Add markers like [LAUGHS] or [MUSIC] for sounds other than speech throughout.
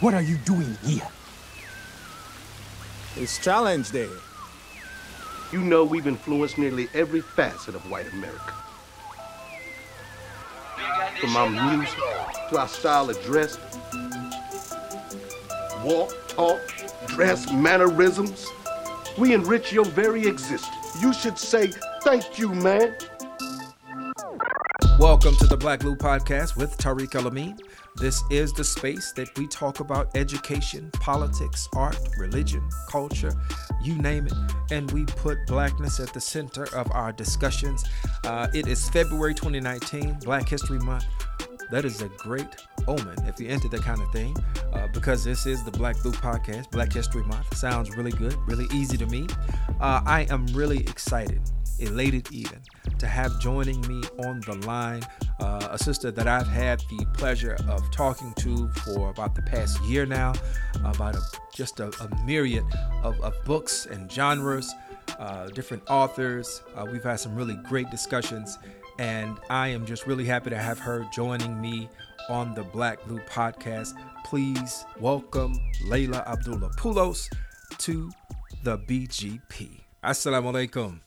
What are you doing here? It's challenge day. You know we've influenced nearly every facet of white America. From our music to our style of dress, walk, talk, dress, mannerisms. We enrich your very existence. You should say, thank you, man. Welcome to the Black Blue Podcast with Tariq Elamin. This is the space that we talk about education, politics, art, religion, culture, you name it, and we put blackness at the center of our discussions. Uh, it is February 2019, Black History Month. That is a great omen if you're into that kind of thing, uh, because this is the Black Blue Podcast, Black History Month. Sounds really good, really easy to me. Uh, I am really excited elated even to have joining me on the line uh, a sister that I've had the pleasure of talking to for about the past year now, about a, just a, a myriad of, of, books and genres, uh, different authors. Uh, we've had some really great discussions, and I am just really happy to have her joining me on the Black Blue podcast. Please welcome Layla Abdullah Poulos to the BGP. Assalamu alaikum.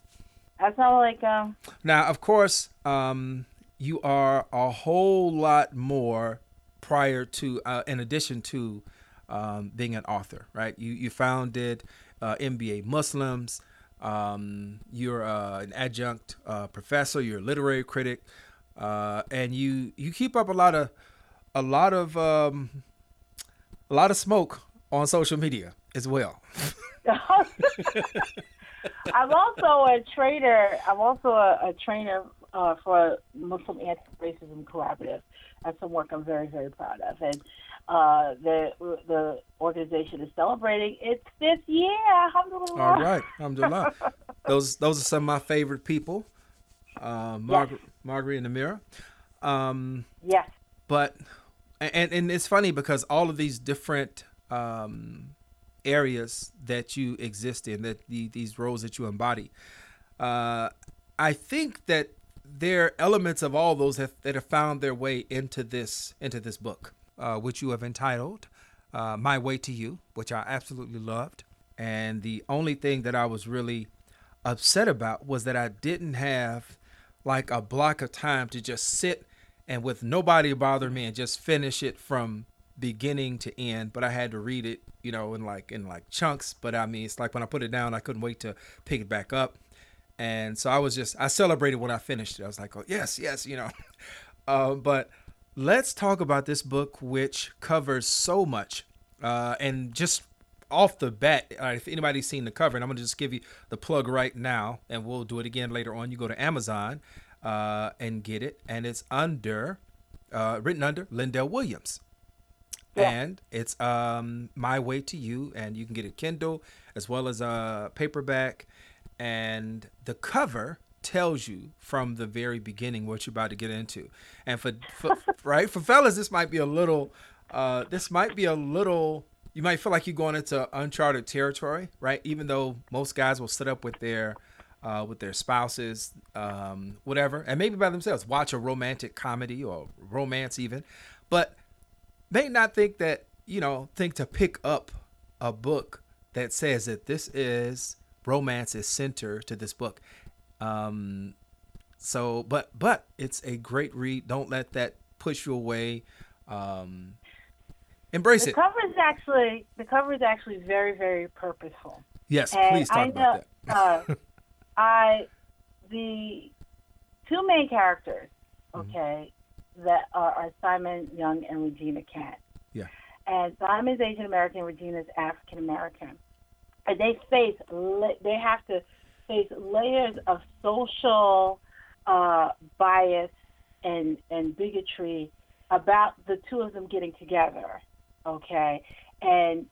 Assalamualaikum. Now, of course, um, you are a whole lot more prior to, uh, in addition to um, being an author, right? You you founded uh, MBA Muslims. Um, you're uh, an adjunct uh, professor. You're a literary critic, uh, and you you keep up a lot of a lot of um, a lot of smoke on social media as well. [LAUGHS] I'm also a trainer. I'm also a, a trainer uh, for Muslim Anti-Racism Collaborative. That's some work I'm very, very proud of. And uh, the the organization is celebrating its fifth year. Alhamdulillah. All right, alhamdulillah. [LAUGHS] those those are some of my favorite people. Uh, Margaret, yes. Margaret and Amira. Um, yes. But and and it's funny because all of these different um, areas that you exist in, that the, these roles that you embody. Uh, I think that there are elements of all those have, that have found their way into this into this book, uh, which you have entitled uh, "My Way to You," which I absolutely loved. And the only thing that I was really upset about was that I didn't have like a block of time to just sit and with nobody bother me and just finish it from beginning to end, but I had to read it, you know, in like in like chunks. But I mean, it's like when I put it down, I couldn't wait to pick it back up. And so I was just I celebrated when I finished it. I was like, oh yes, yes, you know. [LAUGHS] uh, but let's talk about this book, which covers so much. Uh, and just off the bat, uh, if anybody's seen the cover, and I'm gonna just give you the plug right now, and we'll do it again later on. You go to Amazon uh, and get it, and it's under uh, written under Lyndell Williams. Yeah. And it's um, My Way to You, and you can get it Kindle as well as a paperback. And the cover tells you from the very beginning what you're about to get into. And for, for [LAUGHS] right for fellas, this might be a little. Uh, this might be a little. You might feel like you're going into uncharted territory, right? Even though most guys will sit up with their uh, with their spouses, um, whatever, and maybe by themselves, watch a romantic comedy or romance even. But may not think that you know think to pick up a book that says that this is romance is center to this book um so but but it's a great read don't let that push you away um embrace the it the cover is actually the cover is actually very very purposeful yes and please talk I know, about that uh, [LAUGHS] i the two main characters mm-hmm. okay that are, are Simon Young and Regina Kent. Yeah. And Simon's Asian American, and Regina's African American. And they face, they have to face layers of social uh, bias and, and bigotry about the two of them getting together. Okay. And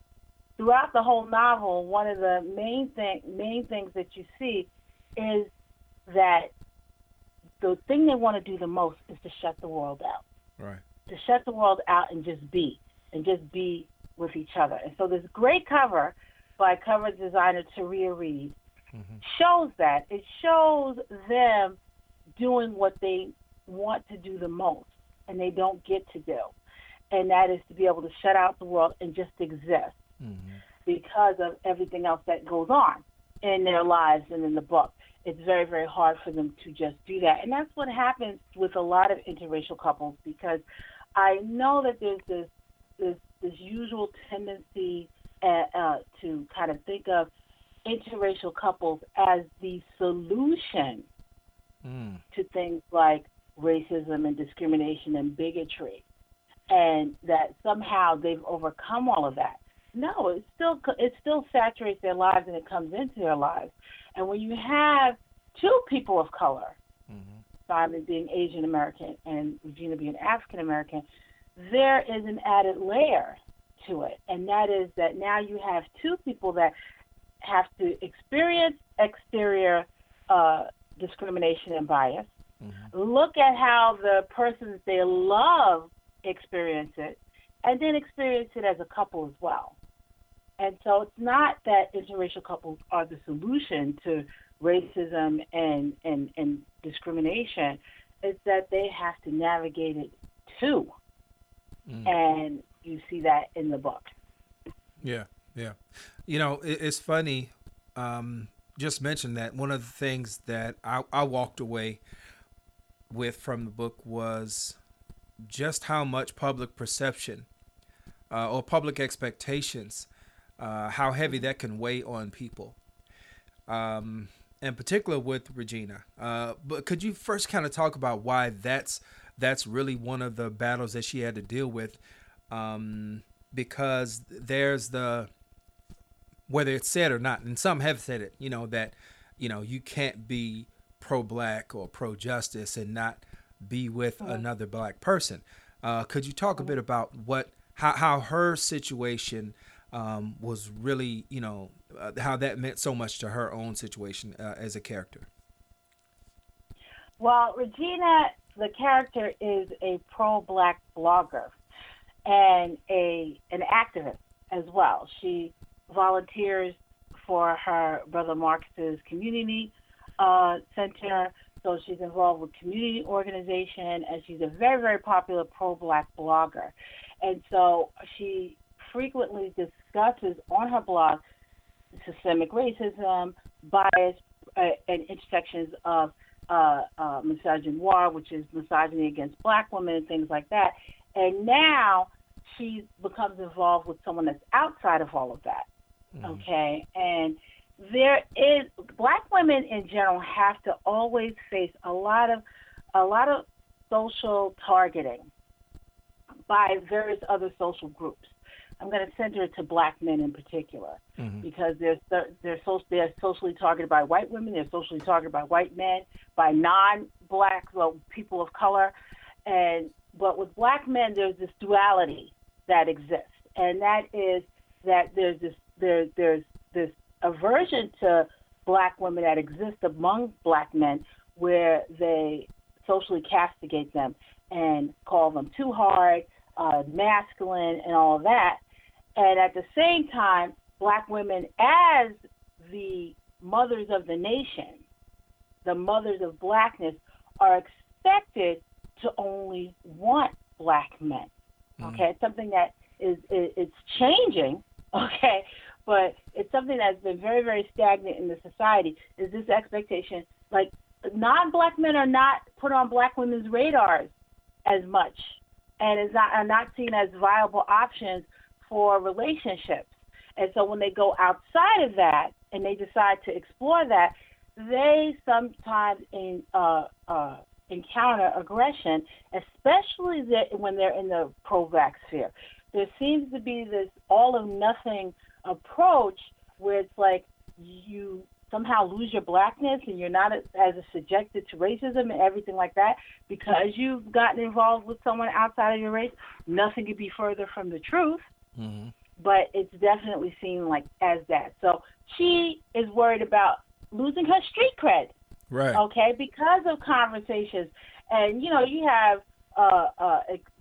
throughout the whole novel, one of the main thing, main things that you see is that the thing they want to do the most is to shut the world out. Right. To shut the world out and just be, and just be with each other. And so this great cover by cover designer Taria Reid mm-hmm. shows that. It shows them doing what they want to do the most and they don't get to do. and that is to be able to shut out the world and just exist mm-hmm. because of everything else that goes on in their lives and in the book. It's very, very hard for them to just do that. And that's what happens with a lot of interracial couples because I know that there's this this, this usual tendency uh, uh, to kind of think of interracial couples as the solution mm. to things like racism and discrimination and bigotry, and that somehow they've overcome all of that. No, it still it still saturates their lives and it comes into their lives. And when you have two people of color, mm-hmm. Simon being Asian American and Regina being African American, there is an added layer to it, and that is that now you have two people that have to experience exterior uh, discrimination and bias. Mm-hmm. Look at how the persons they love experience it, and then experience it as a couple as well. And so it's not that interracial couples are the solution to racism and, and, and discrimination. It's that they have to navigate it too. Mm. And you see that in the book. Yeah, yeah. You know, it, it's funny. Um, just mentioned that one of the things that I, I walked away with from the book was just how much public perception uh, or public expectations, uh, how heavy that can weigh on people. Um, in particular with Regina. Uh, but could you first kind of talk about why that's that's really one of the battles that she had to deal with? Um, because there's the whether it's said or not, and some have said it, you know, that, you know, you can't be pro black or pro justice and not be with mm-hmm. another black person. Uh, could you talk a bit about what how, how her situation um, was really, you know, uh, how that meant so much to her own situation uh, as a character? Well, Regina, the character, is a pro black blogger and a an activist as well. She volunteers for her brother Marcus's community uh, center. So she's involved with community organization, and she's a very, very popular pro-black blogger. And so she frequently discusses on her blog systemic racism, bias, uh, and intersections of uh, uh, misogynoir, which is misogyny against black women and things like that. And now she becomes involved with someone that's outside of all of that. Mm-hmm. Okay, and there is black women in general have to always face a lot of a lot of social targeting by various other social groups. I'm going to center it to black men in particular mm-hmm. because they're they're so, they're socially targeted by white women, they're socially targeted by white men, by non-black well, people of color, and but with black men there's this duality that exists, and that is that there's this there there's this aversion to black women that exists among black men where they socially castigate them and call them too hard, uh, masculine, and all that. And at the same time, black women, as the mothers of the nation, the mothers of blackness, are expected to only want black men. Mm. Okay, mm it's something that is, is it's changing. [LAUGHS] Okay, but it's something that's been very, very stagnant in the society. Is this expectation like non-black men are not put on black women's radars as much, and is not are not seen as viable options for relationships. And so when they go outside of that and they decide to explore that, they sometimes in, uh, uh, encounter aggression, especially when they're in the pro-black sphere. There seems to be this all or nothing approach where it's like you somehow lose your blackness and you're not as, as subjected to racism and everything like that because you've gotten involved with someone outside of your race. Nothing could be further from the truth. Mm-hmm. But it's definitely seen like as that. So she is worried about losing her street cred. Right. Okay, because of conversations, and you know you have uh, uh,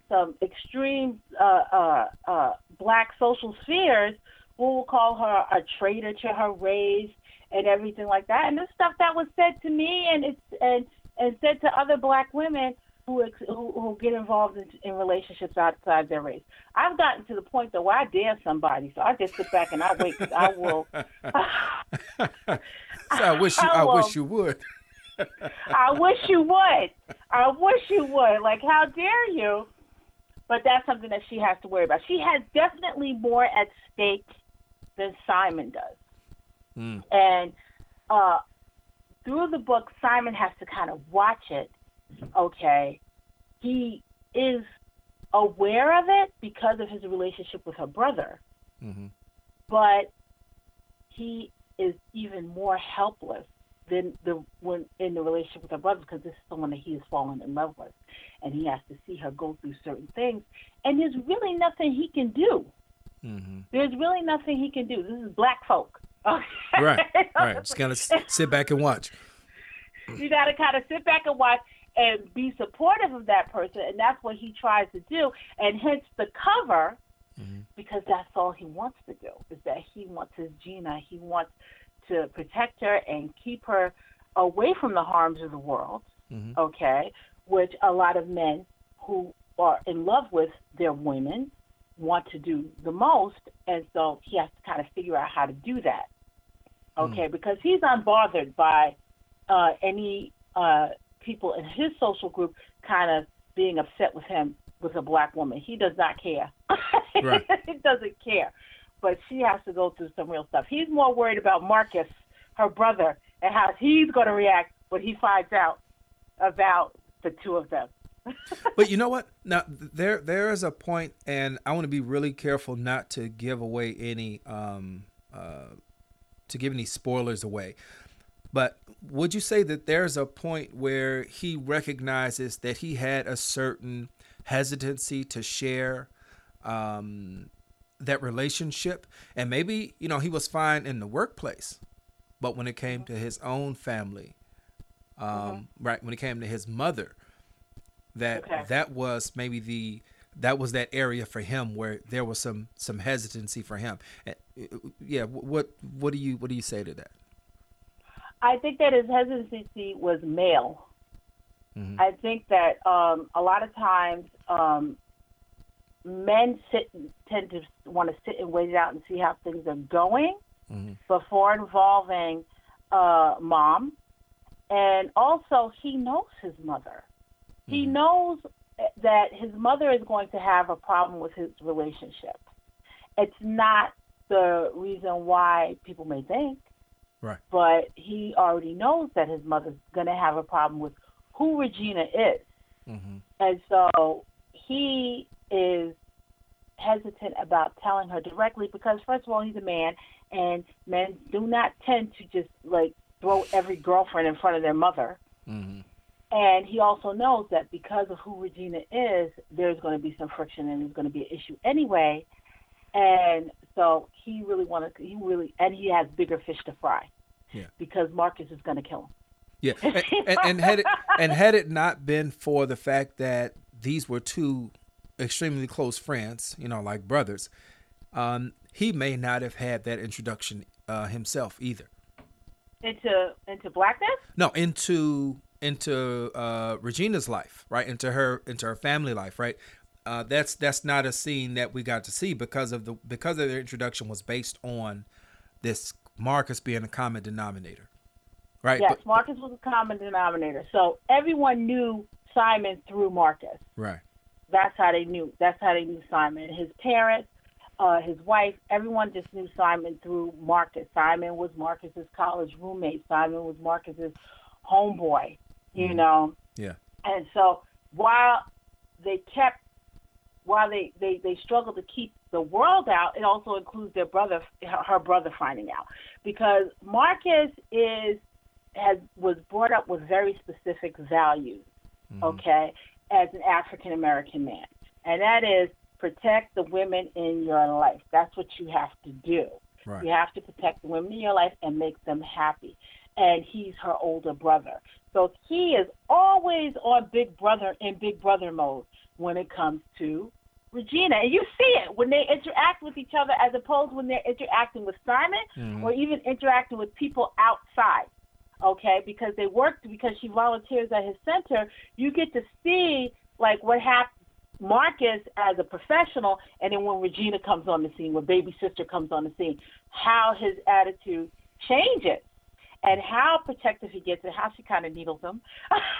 some extreme uh, uh, uh, black social spheres who will call her a traitor to her race and everything like that. And this stuff that was said to me and it's and and said to other black women who ex- who, who get involved in, in relationships outside their race. I've gotten to the point though where I dare somebody, so I just sit back and I wait. I will. [LAUGHS] [LAUGHS] So I wish you, I will- wish you would. I [LAUGHS] wish you would. I wish you would. Like, how dare you? But that's something that she has to worry about. She has definitely more at stake than Simon does. Mm. And uh, through the book, Simon has to kind of watch it. Okay, he is aware of it because of his relationship with her brother, hmm but he is even more helpless than the when in the relationship with her brother because this is someone that he has fallen in love with, and he has to see her go through certain things, and there's really nothing he can do. Hmm There's really nothing he can do. This is black folk. [LAUGHS] Okay? Right, right. Just of sit back and watch. you got to kind of sit back and watch and be supportive of that person, and that's what he tries to do. And hence the cover, Mhm. because that's all he wants to do is that he wants his Gina. He wants to protect her and keep her away from the harms of the world. Mhm. Okay, which a lot of men who are in love with their women want to do the most, and so he has to kind of figure out how to do that. Okay, because he's unbothered by uh, any uh, people in his social group kind of being upset with him with a black woman. He does not care. [LAUGHS] Right. he doesn't care. But she has to go through some real stuff. He's more worried about Marcus, her brother, and how he's going to react when he finds out about the two of them. But you know what? Now there there is a point, and I want to be really careful not to give away any um uh to give any spoilers away. But would you say that there's a point where he recognizes that he had a certain hesitancy to share um, that relationship, and maybe you know he was fine in the workplace, but when it came to his own family, um, right when it came to his mother, that Okay. that was maybe the that was that area for him where there was some some hesitancy for him. Uh, yeah, what what do you what do you say to that? I think that his hesitancy was male. Mhm. I think that um, a lot of times um, men sit tend to want to sit and wait it out and see how things are going Mhm. before involving uh, mom. And also, he knows his mother. He knows that his mother is going to have a problem with his relationship. It's not the reason why people may think Right. but he already knows that his mother's going to have a problem with who Regina is. Mhm. And so he is hesitant about telling her directly because, first of all, he's a man, and men do not tend to just like throw every girlfriend in front of their mother. Mhm. And he also knows that because of who Regina is, there's going to be some friction and there's going to be an issue anyway. And so he really wanted, he really, and he has bigger fish to fry. Yeah. Because Marcus is going to kill him. Yeah, [LAUGHS] and, and, and had it and had it not been for the fact that these were two extremely close friends, you know, like brothers, um, he may not have had that introduction uh, himself either. Into into blackness? No, into into uh, Regina's life, right? Into her into her family life, right? Uh, that's that's not a scene that we got to see because of the because of their introduction was based on this Marcus being a common denominator, right? Yes, But- Marcus was a common denominator. So everyone knew Simon through Marcus. right. That's how they knew. That's how they knew Simon. His parents, uh, his wife, everyone just knew Simon through Marcus. Simon was Marcus's college roommate. Simon was Marcus's homeboy. You mm. know, Yeah. and so while they kept, while they they they struggled to keep the world out, it also includes their brother, her her brother finding out, because Marcus is has was brought up with very specific values mm-hmm. okay, as an African American man. And that is protect the women in your life. That's what you have to do. Right. You have to protect the women in your life and make them happy. And he's her older brother. So he is always on Big Brother in Big Brother mode when it comes to Regina. And you see it when they interact with each other as opposed when they're interacting with Simon Mhm. or even interacting with people outside okay, because they work because she volunteers at his center. You get to see like what happened. Marcus as a professional, and then when Regina comes on the scene, when baby sister comes on the scene, how his attitude changes and how protective he gets and how she kind of needles him.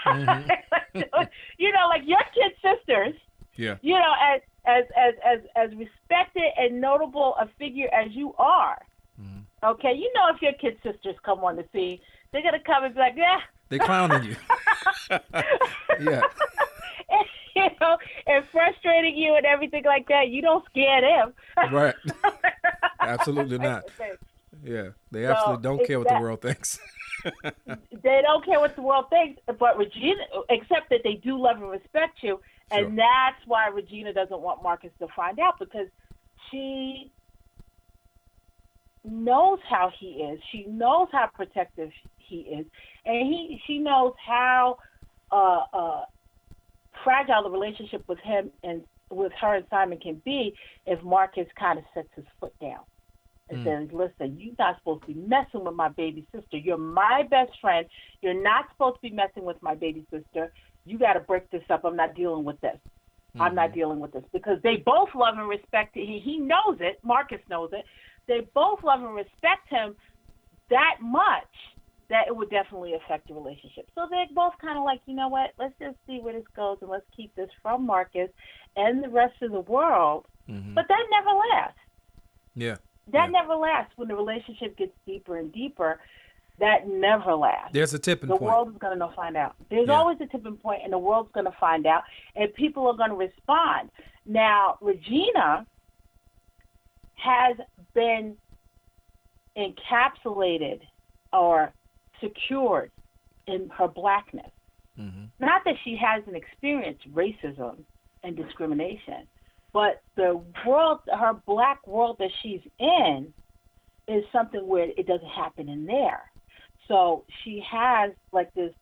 Mm-hmm. [LAUGHS] you know, like your kid sisters. Yeah. You know, as as as as as respected and notable a figure as you are. Mm-hmm. Okay, you know if your kid sisters come on the scene, they're gonna come and be like, yeah. They clowning you. [LAUGHS] yeah. [LAUGHS] you know, and frustrating you and everything like that. You don't scare them. right. Absolutely not. Yeah, they so absolutely don't care what that, the world thinks. [LAUGHS] they don't care what the world thinks, but Regina, except that they do love and respect you, and sure. that's why Regina doesn't want Marcus to find out because she knows how he is. She knows how protective he is, and he she knows how uh, uh, fragile the relationship with him and with her and Simon can be if Marcus kind of sets his foot down and mm. says, "Listen, you're not supposed to be messing with my baby sister. You're my best friend. You're not supposed to be messing with my baby sister. You got to break this up. I'm not dealing with this. Mm-hmm. I'm not mm-hmm. dealing with this because they both love and respect. him. he knows it. Marcus knows it. They both love and respect him that much that it would definitely affect the relationship. So they're both kind of like, you know what? Let's just see where this goes and let's keep this from Marcus and the rest of the world. Mm-hmm. But that never lasts. Yeah. That yeah. never lasts when the relationship gets deeper and deeper. That never lasts. There's a tipping the point. The world is going to find out. There's yeah. always a tipping point, and the world's going to find out, and people are going to respond. Now, Regina has been encapsulated or secured in her blackness. Mm-hmm. Not that she hasn't experienced racism and discrimination, but the world, her black world that she's in, is something where it doesn't happen in there. So she has like this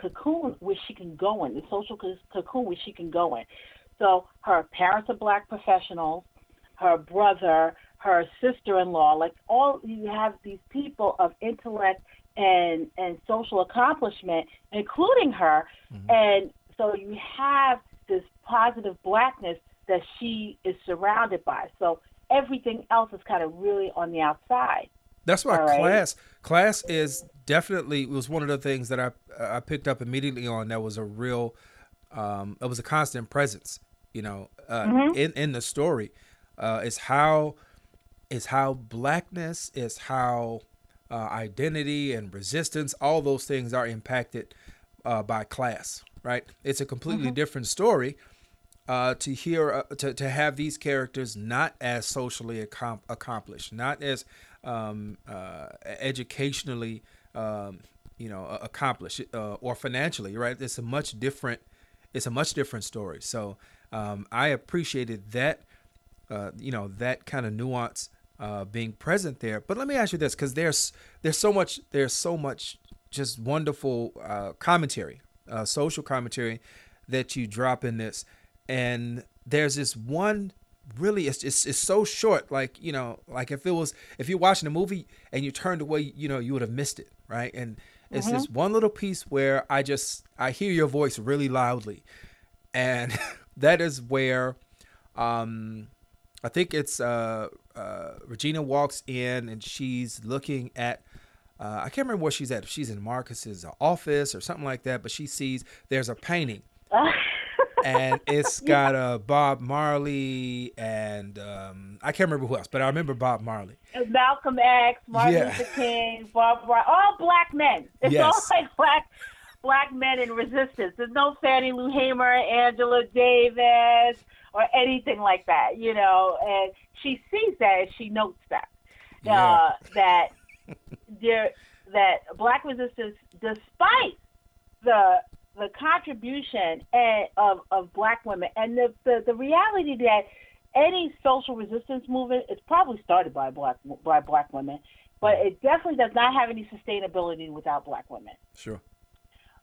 cocoon where she can go in, the social cocoon where she can go in. So her parents are black professionals, her brother, her sister-in-law, like all you have these people of intellect and and social accomplishment, including her, mm-hmm. and so you have this positive blackness that she is surrounded by. So everything else is kind of really on the outside. That's why right? class class is definitely was one of the things that I I picked up immediately on. That was a real, um, it was a constant presence. You know, uh, mm-hmm. in in the story, uh, is how is how blackness is how uh, identity and resistance, all those things are impacted uh, by class, right? It's a completely mm-hmm. different story uh, to hear uh, to, to have these characters not as socially accom- accomplished, not as um, uh, educationally, um, you know, accomplished uh, or financially, right? It's a much different, it's a much different story. So um, I appreciated that, you know, that kind of nuance uh, being present there. But let me ask you this, because there's there's so much there's so much just wonderful uh, commentary, uh, social commentary that you drop in this, and there's this one really it's, it's it's so short like you know like if it was if you're watching a movie and you turned away you know you would have missed it right and it's mm-hmm. this one little piece where i just i hear your voice really loudly and [LAUGHS] that is where um I think it's uh, uh, Regina walks in and she's looking at. Uh, I can't remember where she's at. If she's in Marcus's office or something like that, but she sees there's a painting, [LAUGHS] and it's [LAUGHS] got uh, Bob Marley and um, I can't remember who else, but I remember Bob Marley. Malcolm X, Martin yeah. Luther King, Bob, Marley, all black men. [LAUGHS] It's yes. all like black black men in resistance. There's no Fannie Lou Hamer, Angela Davis, or anything like that, you know. And she sees that and she notes that yeah. uh, [LAUGHS] that there that black resistance, despite the the contribution and, of of black women and the, the the reality that any social resistance movement is probably started by black by black women, but it definitely does not have any sustainability without black women. Sure.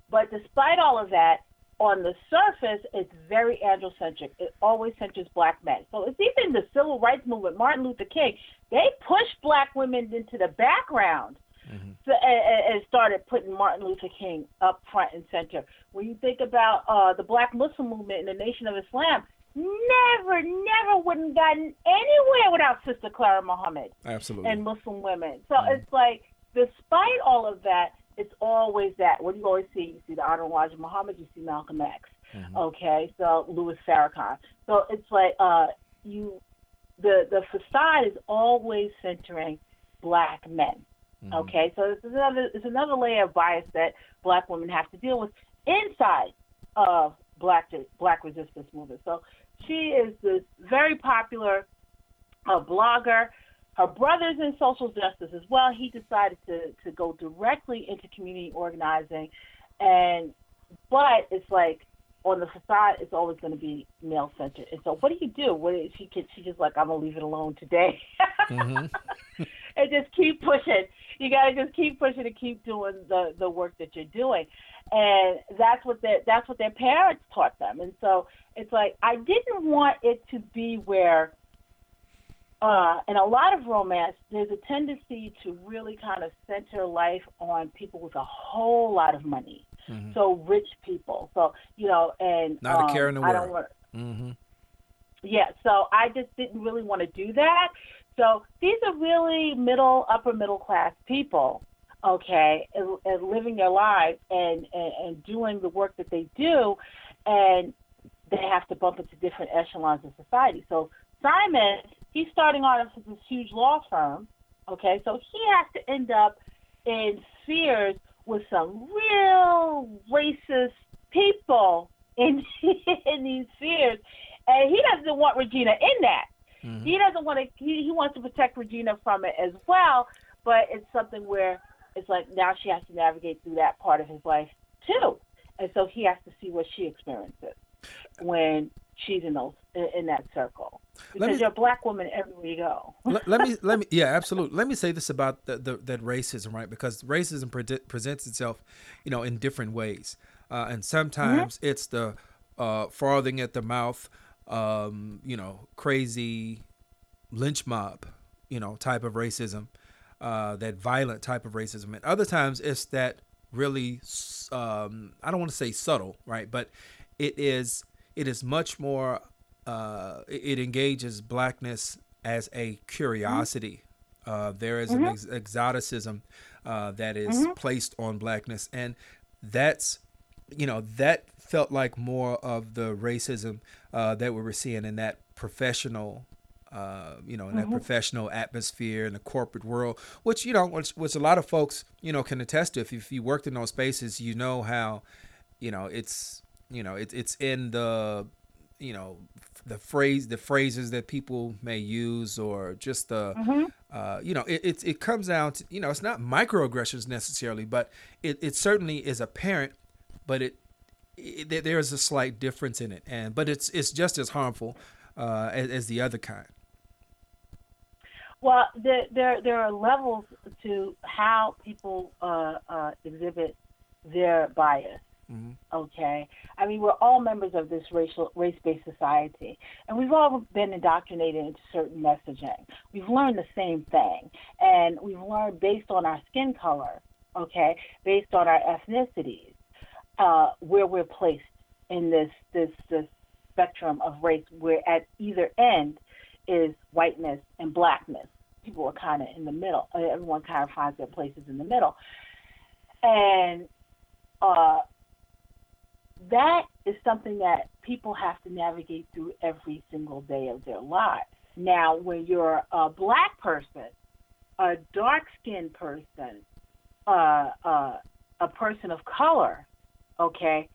But despite all of that, on the surface, it's very androcentric. It always centers black men. So it's even the civil rights movement, Martin Luther King, they pushed black women into the background mm-hmm. so, and, and, started putting Martin Luther King up front and center. When you think about uh, the Black Muslim movement in the Nation of Islam, never, never wouldn't gotten anywhere without Sister Clara Muhammad. Absolutely. And Muslim women. So mm-hmm. it's like, despite all of that, it's always that. What do you always see? You see the Honorable Elijah Muhammad, you see Malcolm X. Mm-hmm. Okay, so Louis Farrakhan. So it's like uh, you, the the facade is always centering black men. Mm-hmm. Okay, so it's another it's another layer of bias that black women have to deal with inside of black black resistance movement. So she is this very popular uh, blogger. Her brother's in social justice as well. He decided to to go directly into community organizing, and but it's like on the facade, it's always going to be male centered. And so, what do you do? What is she? She just like, I'm gonna leave it alone today, [LAUGHS] mm-hmm. [LAUGHS] and just keep pushing. You gotta just keep pushing and keep doing the the work that you're doing, and that's what their that's what their parents taught them. And so, it's like I didn't want it to be where. Uh, in a lot of romance, there's a tendency to really kind of center life on people with a whole lot of money Mm-hmm. So rich people. So you know, and not um, a care in the I world. Want, mm-hmm. Yeah. So I just didn't really want to do that. So these are really middle, upper middle class people, okay, and, and living their lives and, and and doing the work that they do, and they have to bump into different echelons of society. So Simon, he's starting out at this huge law firm, okay, so he has to end up in spheres with some real racist people in [LAUGHS] in these spheres, and he doesn't want Regina in that. Mm-hmm. He doesn't want to. He, he wants to protect Regina from it as well. But it's something where it's like now she has to navigate through that part of his life too, and so he has to see what she experiences when she's in those in that circle because me, you're a black woman everywhere you go. let, let, me [LAUGHS] let me yeah absolutely. Let me say this about the, the that racism right because racism pre- presents itself, you know, in different ways, uh, and sometimes mm-hmm. it's the uh, farthing at the mouth, um, you know, crazy lynch mob, you know, type of racism, uh, that violent type of racism, and other times it's that really um, I don't want to say subtle, right, but it is it is much more uh, it engages blackness as a curiosity. Mm-hmm. Uh, there is mm-hmm. an ex- exoticism uh, that is mm-hmm. placed on blackness, and that's you know that felt like more of the racism uh, that we were seeing in that professional. Uh, you know, in that mm-hmm. professional atmosphere in the corporate world, which you know, which, which a lot of folks you know can attest to. If you, if you worked in those spaces, you know how, you know, it's you know, it's it's in the you know the phrase the phrases that people may use or just the mm-hmm. uh, you know it, it, it comes down to you know it's not microaggressions necessarily but it, it certainly is apparent but it, it there's a slight difference in it and but it's it's just as harmful uh, as, as the other kind well there there, there are levels to how people uh, uh exhibit their bias Mm-hmm. Okay, I mean we're all members of this racial race-based society, and we've all been indoctrinated into certain messaging. We've learned the same thing, and we've learned based on our skin color, okay, based on our ethnicities, uh, where we're placed in this this this spectrum of race. Where at either end is whiteness and blackness. People are kind of in the middle. Everyone kind of finds their places in the middle, and uh, that is something that people have to navigate through every single day of their lives. Now, when you're a black person, a dark skinned person, uh, uh, a person of color, okay,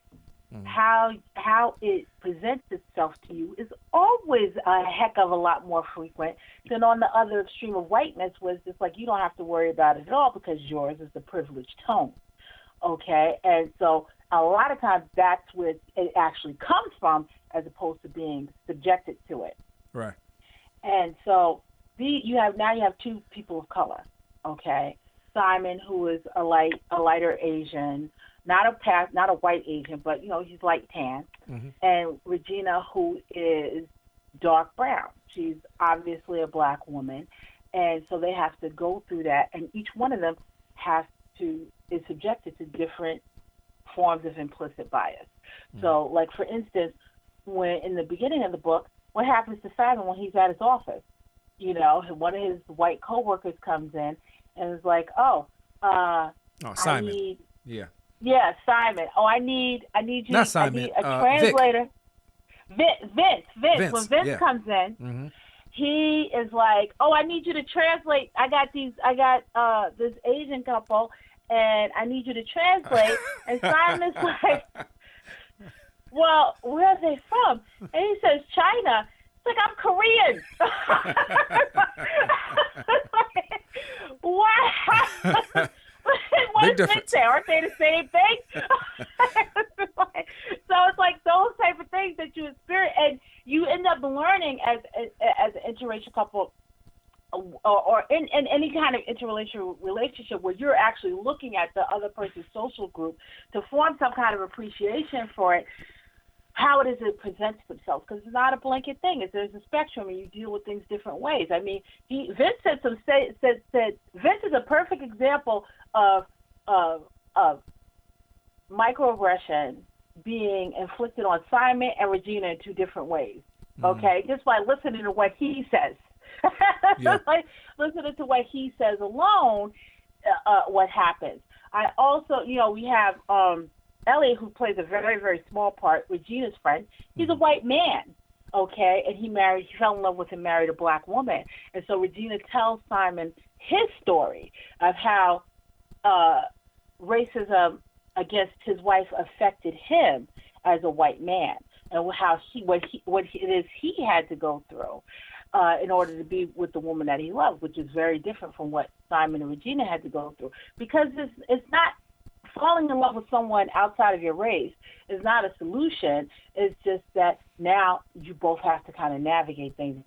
mm-hmm. how how it presents itself to you is always a heck of a lot more frequent than on the other extreme of whiteness, was just like you don't have to worry about it at all because yours is the privileged tone, okay, and so a lot of times that's where it actually comes from as opposed to being subjected to it. Right. And so the you have now you have two people of color. Okay. Simon, who is a light a lighter Asian, not a past not a white Asian, but you know, he's light tan. Mm-hmm. And Regina who is dark brown. She's obviously a black woman. And so they have to go through that and each one of them has to is subjected to different forms of implicit bias. So, like for instance, when in the beginning of the book, what happens to Simon when he's at his office? You know, one of his white coworkers comes in and is like, "Oh, uh, Oh, I Simon. need Yeah. Yeah, Simon. Oh, I need I need you. Not Simon, I need a uh, Vic. translator. Vince, Vince, Vince. Vince, When Vince yeah. comes in, hmm he is like, "Oh, I need you to translate. I got these. I got uh this Asian couple, and I need you to translate." [LAUGHS] and Simon's like, "Well, where are they from?" And he says, "China." It's like I'm Korean. [LAUGHS] [LAUGHS] what? [LAUGHS] what Big does difference. say? Aren't they the same thing? [LAUGHS] so it's like those type of things that you experience, and you end up learning as as an interracial couple, or, or in, in any kind of interracial relationship where you're actually looking at the other person's social group to form some kind of appreciation for it. How it is it presents themselves because it's not a blanket thing. It's, there's a spectrum, and you deal with things different ways. I mean, he Vince said some say, said said Vince is a perfect example of of of microaggression being inflicted on Simon and Regina in two different ways. Okay, just by listening to what he says. [LAUGHS] Yeah. like listening to what he says alone, uh, uh, what happens. I also, you know, we have um, Elliot who plays a very very small part. Regina's friend. He's a white man. Okay, and he married. He fell in love with and married a black woman. And so Regina tells Simon his story of how uh, racism against his wife affected him as a white man, and how he what he what it is he had to go through uh, in order to be with the woman that he loved, which is very different from what Simon and Regina had to go through. Because it's it's not falling in love with someone outside of your race is not a solution. It's just that now you both have to kind of navigate things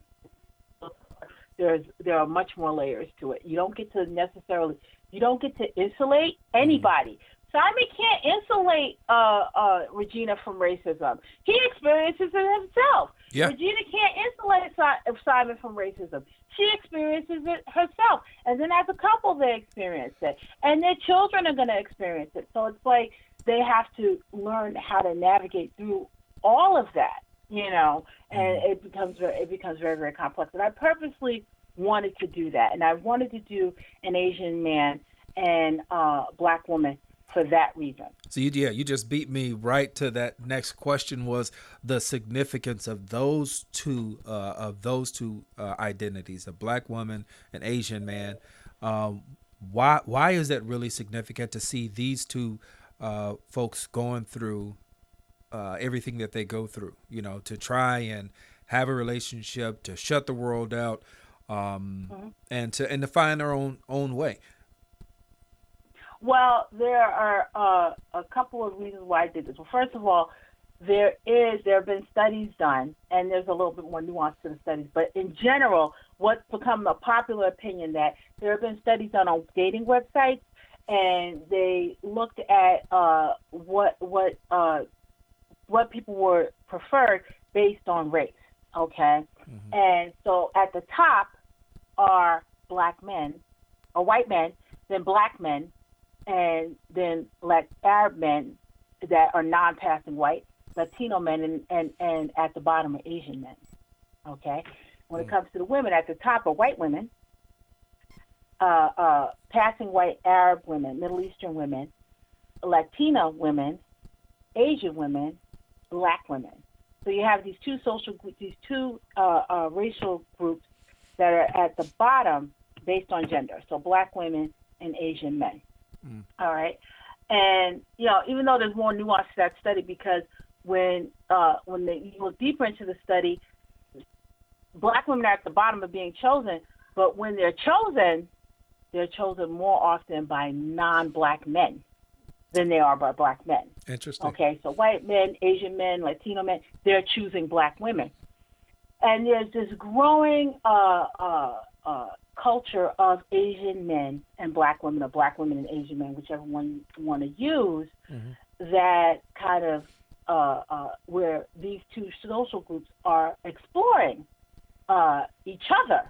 there's there are much more layers to it. You don't get to necessarily you don't get to insulate anybody. Simon can't insulate uh, uh, Regina from racism. He experiences it himself. Yeah. Regina can't insulate Si- Simon from racism. She experiences it herself, and then as a couple, they experience it, and their children are going to experience it. So it's like they have to learn how to navigate through all of that, you know, and it becomes very, it becomes very very complex. And I purposely wanted to do that, and I wanted to do an Asian man and uh, black woman for that reason. So you, yeah, you just beat me right to that next question was the significance of those two uh, of those two uh, identities, a black woman, an Asian man. Um, why why is that really significant to see these two uh, folks going through uh, everything that they go through? You know, to try and have a relationship, to shut the world out, um, and to and to find their own own way. Well, there are uh, a couple of reasons why I did this. Well, first of all, there is there have been studies done, and there's a little bit more nuance to the studies. But in general, what's become a popular opinion that there have been studies done on dating websites, and they looked at uh, what what uh, what people were preferred based on race. Okay, and so at the top are black men, or white men, then black men, and then like Arab men that are non-passing white, Latino men, and, and, and at the bottom are Asian men. Okay? When it comes to the women, at the top are white women, uh, uh, passing white Arab women, Middle Eastern women, Latina women, Asian women, black women. So you have these two social, these two uh, uh, racial groups that are at the bottom based on gender. So black women and Asian men. All right. And you know, even though there's more nuance to that study, because when uh, when you look deeper into the study, black women are at the bottom of being chosen, but when they're chosen, they're chosen more often by non-black men than they are by black men. Interesting. Okay, so white men, Asian men, Latino men, they're choosing black women. And there's this growing uh, uh, uh, culture of Asian men and black women, or black women and Asian men, whichever one you want to use, that kind of uh, uh, where these two social groups are exploring uh, each other.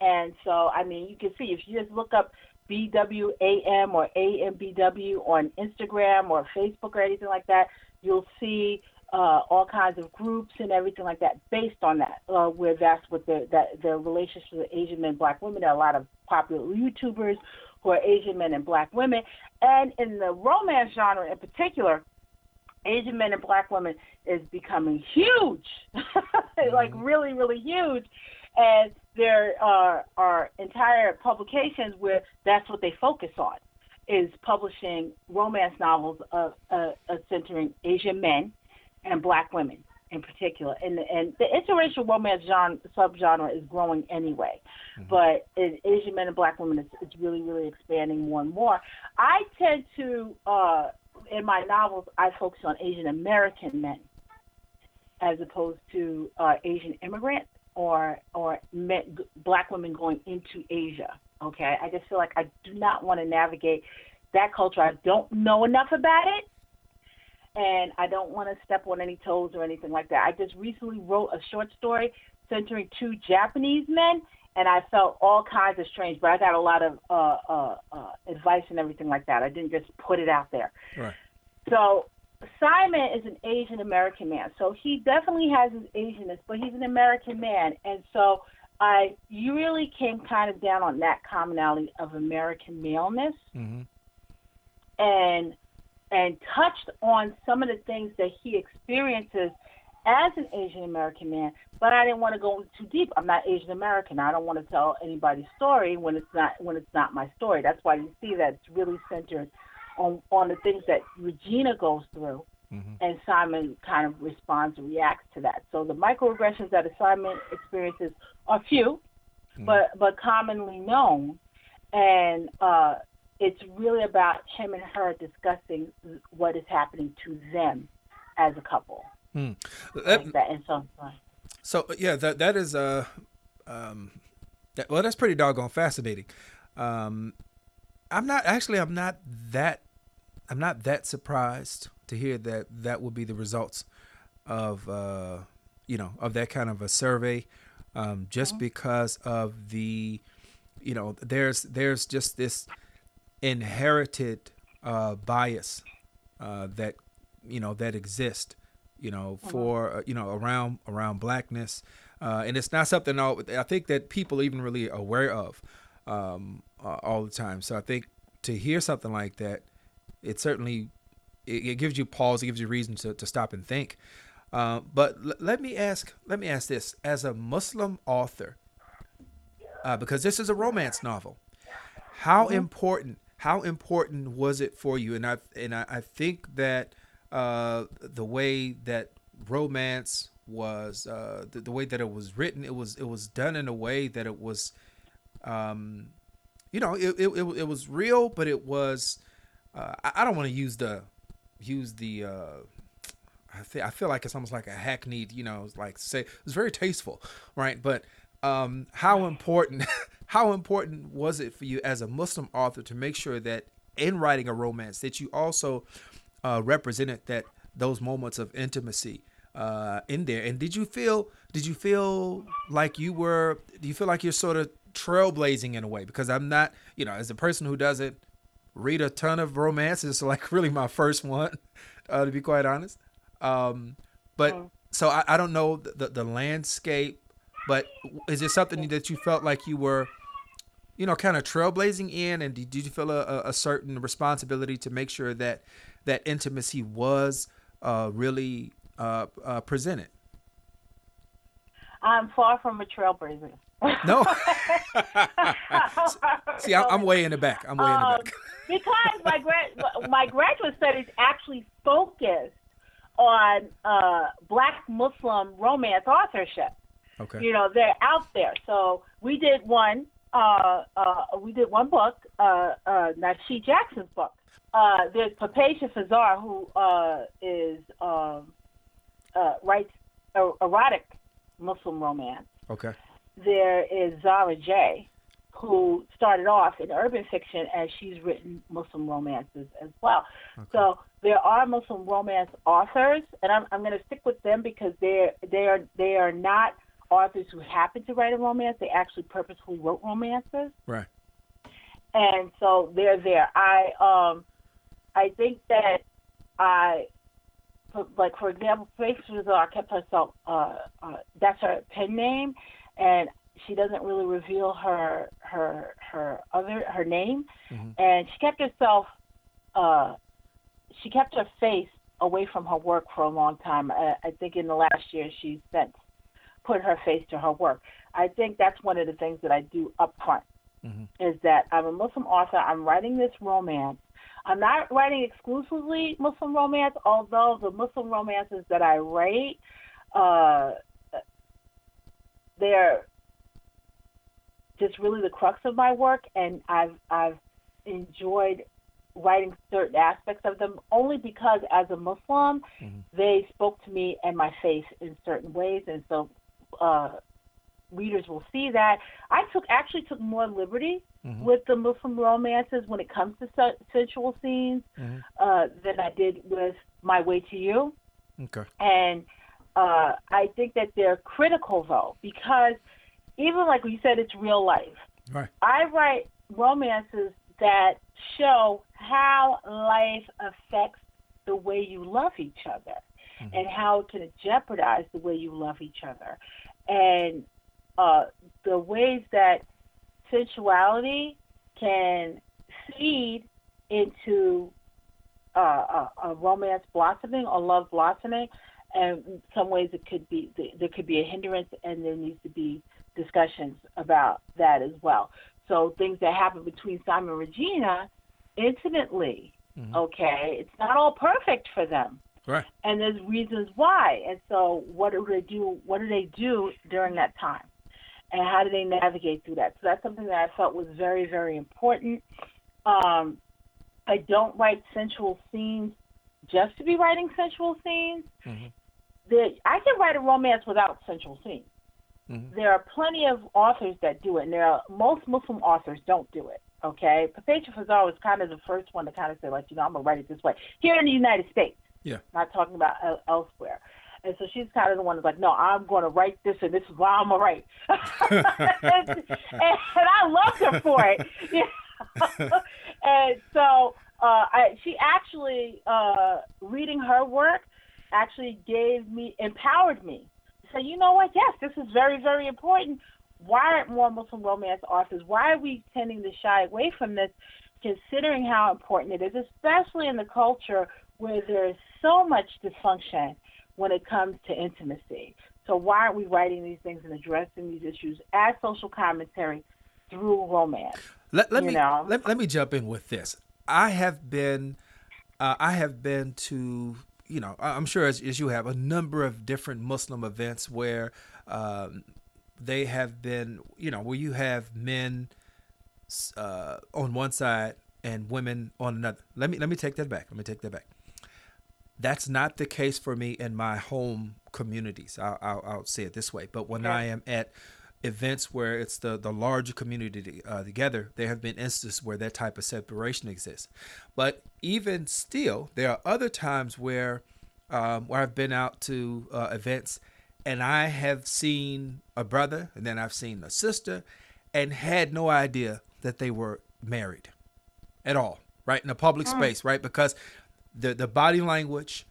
And so, I mean, you can see if you just look up BWAM or AMBW on Instagram or Facebook or anything like that, you'll see uh, all kinds of groups and everything like that based on that, uh, where that's what the that the relationship with Asian men, black women. There are a lot of popular YouTubers who are Asian men and black women, and in the romance genre in particular, Asian men and black women is becoming huge, [LAUGHS] like really, really huge. And there are, are entire publications where that's what they focus on, is publishing romance novels of, uh, centering Asian men and black women in particular. And and the interracial romance genre subgenre is growing anyway, mm-hmm. but in Asian men and black women, it's, it's really really expanding more and more. I tend to uh, in my novels, I focus on Asian American men as opposed to uh, Asian immigrants or or men, black women going into Asia. Okay, I just feel like I do not want to navigate that culture. I don't know enough about it, and I don't want to step on any toes or anything like that. I just recently wrote a short story centering two Japanese men, and I felt all kinds of strange. But I got a lot of uh, uh, uh, advice and everything like that. I didn't just put it out there. Right. So Simon is an Asian American man, so he definitely has his Asianness, but he's an American man, and so I you really came kind of down on that commonality of American maleness, mm-hmm. and and touched on some of the things that he experiences as an Asian American man, but I didn't want to go too deep. I'm not Asian American. I don't want to tell anybody's story when it's not when it's not my story. That's why you see that it's really centered on on the things that Regina goes through, mm-hmm. and Simon kind of responds and reacts to that. So the microaggressions that Simon experiences are few, mm-hmm. but but commonly known, and uh, it's really about him and her discussing what is happening to them as a couple. Hmm. That, like that, and so, so yeah, that that is uh, um, that, well, that's pretty doggone fascinating. Um, I'm not actually. I'm not that. I'm not that surprised to hear that that would be the results of uh, you know of that kind of a survey, um, just mm-hmm. because of the, you know, there's there's just this inherited uh, bias uh, that you know that exists, you know, mm-hmm. for uh, you know around around blackness, uh, and it's not something I think that people even really aware of um, uh, all the time. So I think to hear something like that, it certainly it, it gives you pause. It gives you reason to, to stop and think. Uh, but l- let me ask let me ask this: as a Muslim author, uh, because this is a romance novel, how mm-hmm. important how important was it for you? And I and I, I think that uh, the way that romance was uh, the, the, way that it was written, it was it was done in a way that it was um, you know, it, it, it, it was real, but it was, uh, I, I, don't want to use the, use the, uh, I feel, I feel like it's almost like a hackneyed, you know, like say, it was very tasteful, right? But um, how important, [LAUGHS] how important was it for you as a Muslim author to make sure that in writing a romance that you also uh, represented that those moments of intimacy uh, in there? And did you feel, did you feel like you were, do you feel like you're sort of trailblazing in a way because I'm not, you know, as a person who doesn't read a ton of romances, so like really my first one, uh, to be quite honest. Um, but oh. so I, I don't know the, the landscape, but is it something that you felt like you were, you know, kind of trailblazing in, and did you feel a, a certain responsibility to make sure that that intimacy was uh, really uh, uh, presented? I'm far from a trailblazer. No. [LAUGHS] [LAUGHS] See, I'm, I'm, way in the back. I'm way um, in the um, back. [LAUGHS] because my grad my graduate studies actually focused on uh, Black Muslim romance authorship. Okay. You know, they're out there. So we did one. Uh, uh, we did one book, uh, uh, Nasheed Jackson's book. Uh, there's Papatia Feauxzar, who uh, is um, uh, writes erotic Muslim romance. Okay there is Zara J, who started off in urban fiction as she's written Muslim romances as well. Okay. So there are Muslim romance authors, and I'm, I'm going to stick with them because they're they are they are not authors who happen to write a romance. They actually purposefully wrote romances. Right. and so they're there. I um, I think that I, like for example, Faith Rizal kept herself. Uh, uh, that's her pen name, and she doesn't really reveal her her her other her name, mm-hmm. and she kept herself. Uh, she kept her face away from her work for a long time. I, I think in the last year she's since put her face to her work. I think that's one of the things that I do up front mm-hmm. is that I'm a Muslim author. I'm writing this romance. I'm not writing exclusively Muslim romance, although the Muslim romances that I write, uh, they're just really the crux of my work, and I've I've enjoyed writing certain aspects of them only because as a Muslim, mm-hmm. they spoke to me and my faith in certain ways, and so uh, readers will see that. I took actually took more liberty mm-hmm. with the Muslim romances when it comes to su- sensual scenes mm-hmm. uh, than I did with My Way to You. Okay. And uh, I think that they're critical though because even like you said, it's real life. Right. I write romances that show how life affects the way you love each other mm-hmm. and how it can jeopardize the way you love each other. And uh, the ways that sensuality can feed into uh, a, a, romance blossoming or love blossoming, and in some ways it could be there could be a hindrance, and there needs to be discussions about that as well. So things that happen between Simon and Regina, intimately, mm-hmm. okay, it's not all perfect for them. Right. And there's reasons why. And so what do they do what do they do during that time? and how do they navigate through that? So that's something that I felt was very, very important. Um, I don't write sensual scenes just to be writing sensual scenes. Mm-hmm. I can write a romance without sensual scenes. Mm-hmm. There are plenty of authors that do it, and there are most Muslim authors don't do it. Okay, Papatia Feauxzar was kind of the first one to kind of say, like, you know, I'm gonna write it this way here in the United States. Yeah, not talking about elsewhere. And so she's kind of the one that's like, no, I'm going to write this, and this is why I'm going to write. [LAUGHS] and, and, I loved her for it. [LAUGHS] [LAUGHS] and so uh, I, she actually, uh, reading her work, actually gave me, empowered me to say, you know what, yes, this is very, very important. Why aren't more Muslim romance authors? Why are we tending to shy away from this, considering how important it is, especially in the culture where there is so much dysfunction when it comes to intimacy. So why aren't we writing these things and addressing these issues as social commentary through romance? Let, let me let, let me jump in with this. I have been uh, I have been to you know I'm sure as, as, you have a number of different Muslim events where um, they have been you know where you have men uh, on one side and women on another. Let me let me take that back. Let me take that back. That's not the case for me in my home communities. I'll, I'll, I'll say it this way. But when I am at events where it's the, the larger community uh, together, there have been instances where that type of separation exists. But even still, there are other times where um, where I've been out to uh, events and I have seen a brother and then I've seen a sister and had no idea that they were married at all, right? In a public mm. space, right? Because the the body language,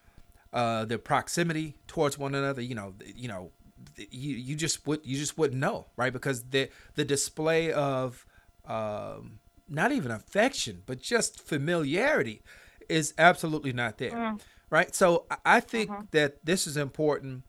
uh, the proximity towards one another. You know, you know, you you just would you just wouldn't know, right? Because the the display of um, not even affection, but just familiarity is absolutely not there, mm. right? So I think mm-hmm. that this is important,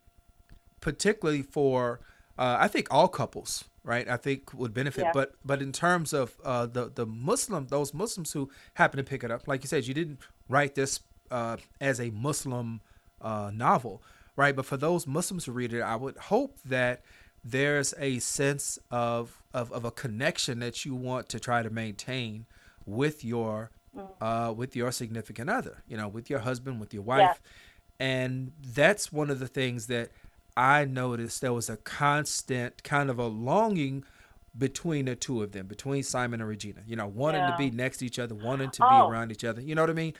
particularly for uh, I think all couples, right? I think would benefit. Yeah. But but in terms of uh, the the Muslim, those Muslims who happen to pick it up, like you said, you didn't write this uh, as a Muslim uh, novel, right? But for those Muslims who read it, I would hope that there's a sense of, of, of a connection that you want to try to maintain with your mm. uh, with your significant other, you know, with your husband, with your wife, yeah. and that's one of the things that I noticed. There was a constant kind of a longing between the two of them, between Simon and Regina. You know, wanting yeah. to be next to each other, wanting to oh. be around each other. You know what I mean?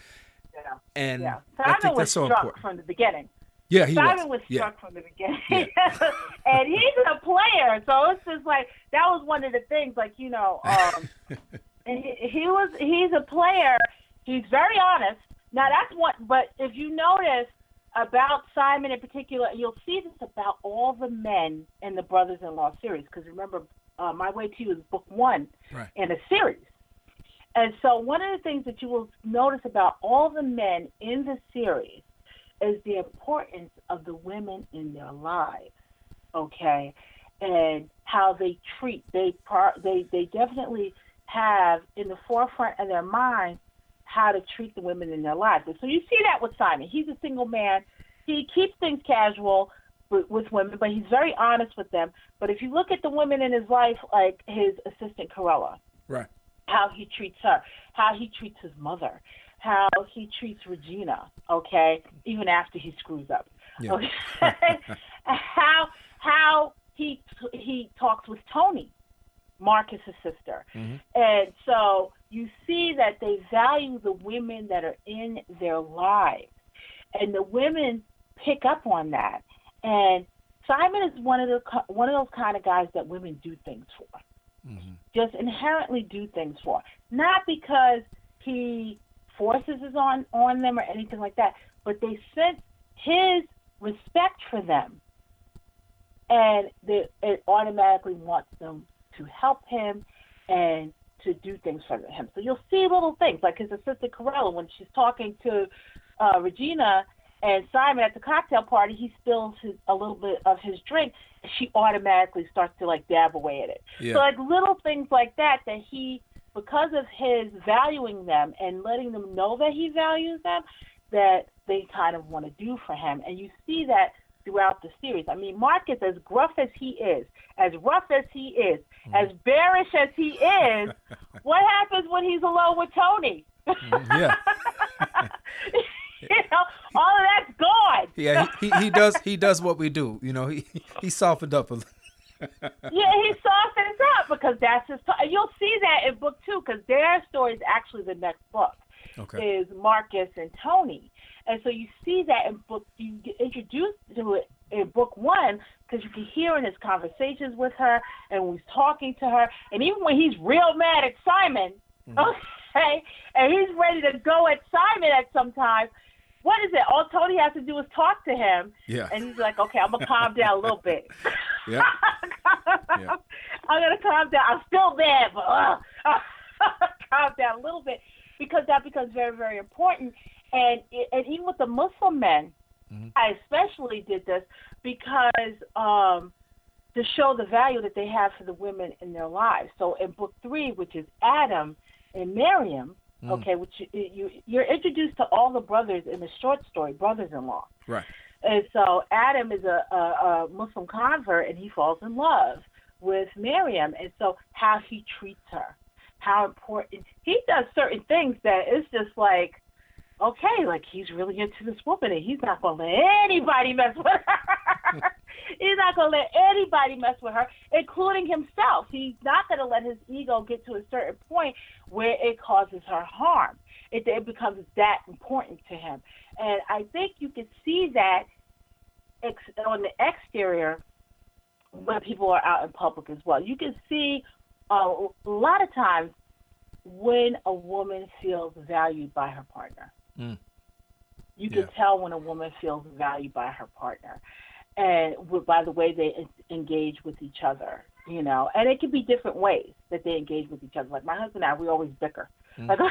Yeah. And yeah. Simon I think that's so struck important. from the beginning. Yeah, he Simon was. was yeah. struck from the beginning, yeah. [LAUGHS] and he's a player. So it's just like that was one of the things. Like you know, um, [LAUGHS] he, he was he's a player. He's very honest. Now that's one. But if you notice about Simon in particular, you'll see this about all the men in the Brothers-in-Law series. Because remember, uh, My Way to You is book one Right. in a series. And so one of the things that you will notice about all the men in the series is the importance of the women in their lives. Okay, and how they treat they par they they definitely have in the forefront of their mind how to treat the women in their lives. And so you see that with Simon. He's a single man. He keeps things casual with, with women, but he's very honest with them. But if you look at the women in his life, like his assistant Corella, Right. how he treats her, how he treats his mother, how he treats Regina, okay, even after he screws up. Yeah. Okay? [LAUGHS] how how he he talks with Tony, Marcus's sister. Mhm. And so you see that they value the women that are in their lives. And the women pick up on that. And Simon is one of the one of those kind of guys that women do things for Mhm. just inherently do things for. Not because he forces it on on them or anything like that, but they sense his respect for them, and they, it automatically wants them to help him and to do things for him. So you'll see little things like his assistant Corella when she's talking to uh, Regina and Simon at the cocktail party, he spills his, a little bit of his drink. She automatically starts to like dab away at it. Yeah. So like little things like that that he, because of his valuing them and letting them know that he values them, that they kind of want to do for him. And you see that throughout the series. I mean, Marcus, as gruff as he is, as rough as he is, mm-hmm. as bearish as he is, [LAUGHS] what happens when he's alone with Tony? Mm, yeah. [LAUGHS] [LAUGHS] [LAUGHS] you know, all of that's gone. [LAUGHS] Yeah. He, he, he does he does what we do. You know, he he softened up a little. [LAUGHS] yeah, he softens up because that's his. you'll see that in book two because their story is actually the next book. Okay. Is Marcus and Tony, and so you see that in book. You get introduced to it in book one because you can hear in his conversations with her and when he's talking to her, and even when he's real mad at Simon, mm-hmm. okay, and he's ready to go at Simon at some time. What is it? All Tony has to do is talk to him, Yeah. and he's like, "Okay, I'm gonna calm down a little bit." [LAUGHS] Yeah. Yeah. [LAUGHS] I'm gonna calm down. I'm still there, but uh, [LAUGHS] calm down a little bit because that becomes very, very important. And and even with the Muslim men, I especially did this because um, to show the value that they have for the women in their lives. So in book three, which is Adam and Miriam, Mm. okay, which you, you you're introduced to all the brothers in the short story, brothers-in-law. Right. And so Adam is a, a, a Muslim convert, and he falls in love with Miriam. And so how he treats her, how important he does certain things that it's just like, okay, like he's really into this woman, and he's not gonna let anybody mess with her. [LAUGHS] [LAUGHS] he's not gonna let anybody mess with her, including himself. He's not gonna let his ego get to a certain point where it causes her harm. It, it becomes that important to him. And I think you can see that ex- on the exterior when people are out in public as well. You can see uh, a lot of times when a woman feels valued by her partner. Mm. You can Yeah. tell when a woman feels valued by her partner, and by the way they engage with each other. You know, and it can be different ways that they engage with each other. Like my husband and I, we always bicker. Mm. Like, [LAUGHS] well,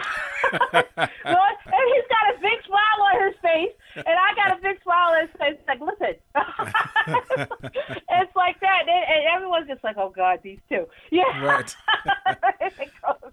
and he's got a big smile on his face, and I got a big smile on his face. It's like, listen, [LAUGHS] it's like that, and, and everyone's just like, oh God, these two, yeah. Right. [LAUGHS] It goes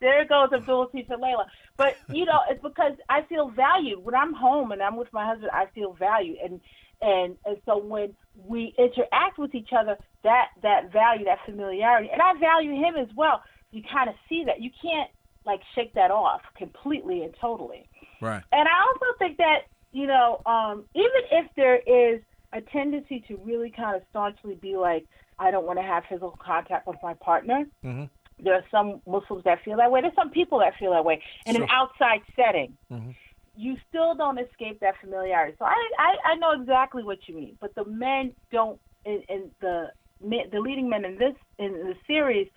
there goes Abdul and Layla. But you know, it's because I feel valued when I'm home and I'm with my husband. I feel valued, and and and so when we interact with each other, that that value, that familiarity, and I value him as well. You kind of see that. You can't like shake that off completely and totally. Right. And I also think that, you know, um, even if there is a tendency to really kind of staunchly be like, I don't want to have physical contact with my partner, Mhm. there are some Muslims that feel that way. There's some people that feel that way in an outside setting. Mhm. You still don't escape that familiarity. So I, I, I know exactly what you mean, but the men don't. and, in the men- the leading men in this in the series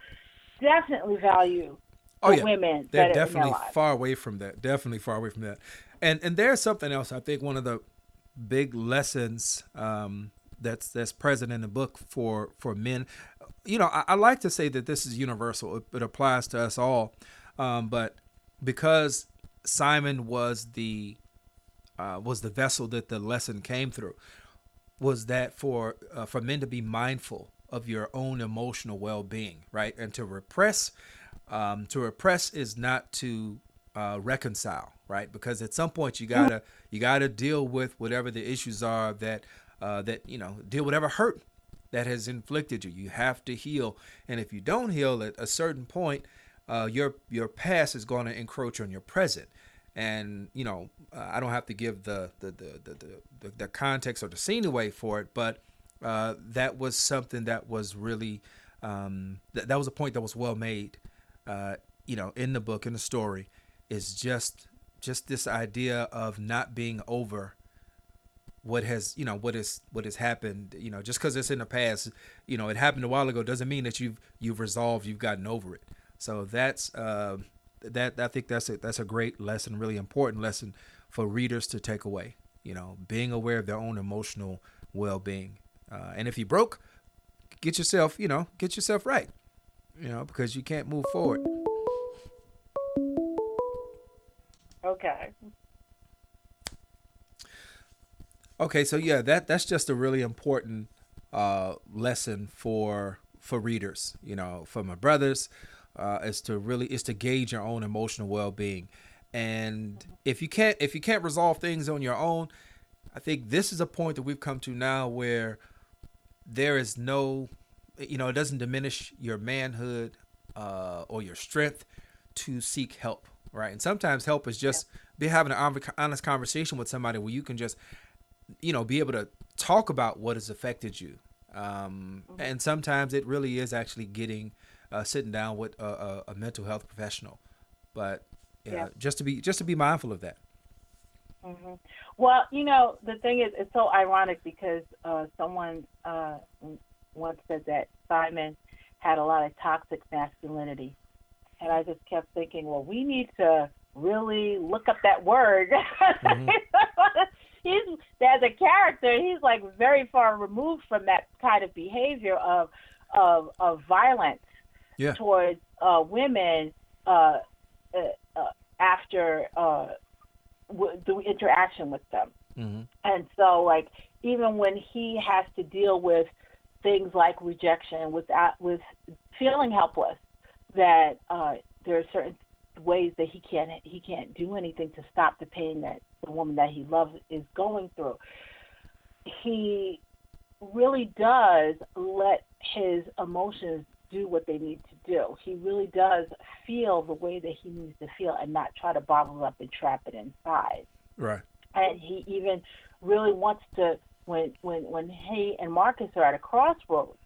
definitely value oh, yeah. women. They're definitely far away from that. Definitely far away from that. And and there's something else. I think one of the big lessons um, that's that's present in the book for for men. You know, I, I like to say that this is universal. It, it applies to us all. Um, but because Simon was the uh, was the vessel that the lesson came through, was that for uh, for men to be mindful of your own emotional well-being, right, and to repress. Um, to repress is not to uh, reconcile, right? Because at some point you gotta you gotta deal with whatever the issues are that uh, that you know deal whatever hurt that has inflicted you. You have to heal, and if you don't heal at a certain point, uh, your your past is going to encroach on your present. And you know, uh, I don't have to give the the, the the, the the context or the scene away for it, but uh, that was something that was really um, th- that was a point that was well made. Uh, you know, in the book, in the story, is just just this idea of not being over what has you know what is what has happened you know just because it's in the past you know it happened a while ago doesn't mean that you've you've resolved you've gotten over it so that's uh, that I think that's a that's a great lesson, really important lesson for readers to take away. You know, being aware of their own emotional well-being, uh, and if you broke, get yourself you know get yourself right. You know, because you can't move forward. Okay. Okay, so yeah, that that's just a really important uh, lesson for for readers. You know, for my brothers, uh, is to really is to gauge your own emotional well-being. And if you can't if you can't resolve things on your own i think this is a point that we've come to now where there is no you know it doesn't diminish your manhood uh, or your strength to seek help right? And sometimes help is just be having an honest conversation with somebody where you can just you know be able to talk about what has affected you. Um, mm-hmm. and sometimes it really is actually getting uh, sitting down with a, a, a, mental health professional. But yeah. just to be just to be mindful of that. Mm-hmm. Well, you know, the thing is, it's so ironic because uh, someone uh, once said that Simon had a lot of toxic masculinity, and I just kept thinking, well, we need to really look up that word. Mm-hmm. [LAUGHS] he's as a character, he's like very far removed from that kind of behavior of of of violence yeah. towards uh, women uh, uh, uh, after uh, w- the interaction with them. Mm-hmm. And so, like, even when he has to deal with things like rejection, with with feeling helpless, that uh, there are certain ways that he can't he can't do anything to stop the pain that the woman that he loves is going through. He really does let his emotions do what they need to do. He really does feel the way that he needs to feel and not try to bottle it up and trap it inside. Right. And he even really wants to when when when he and Marcus are at a crossroads,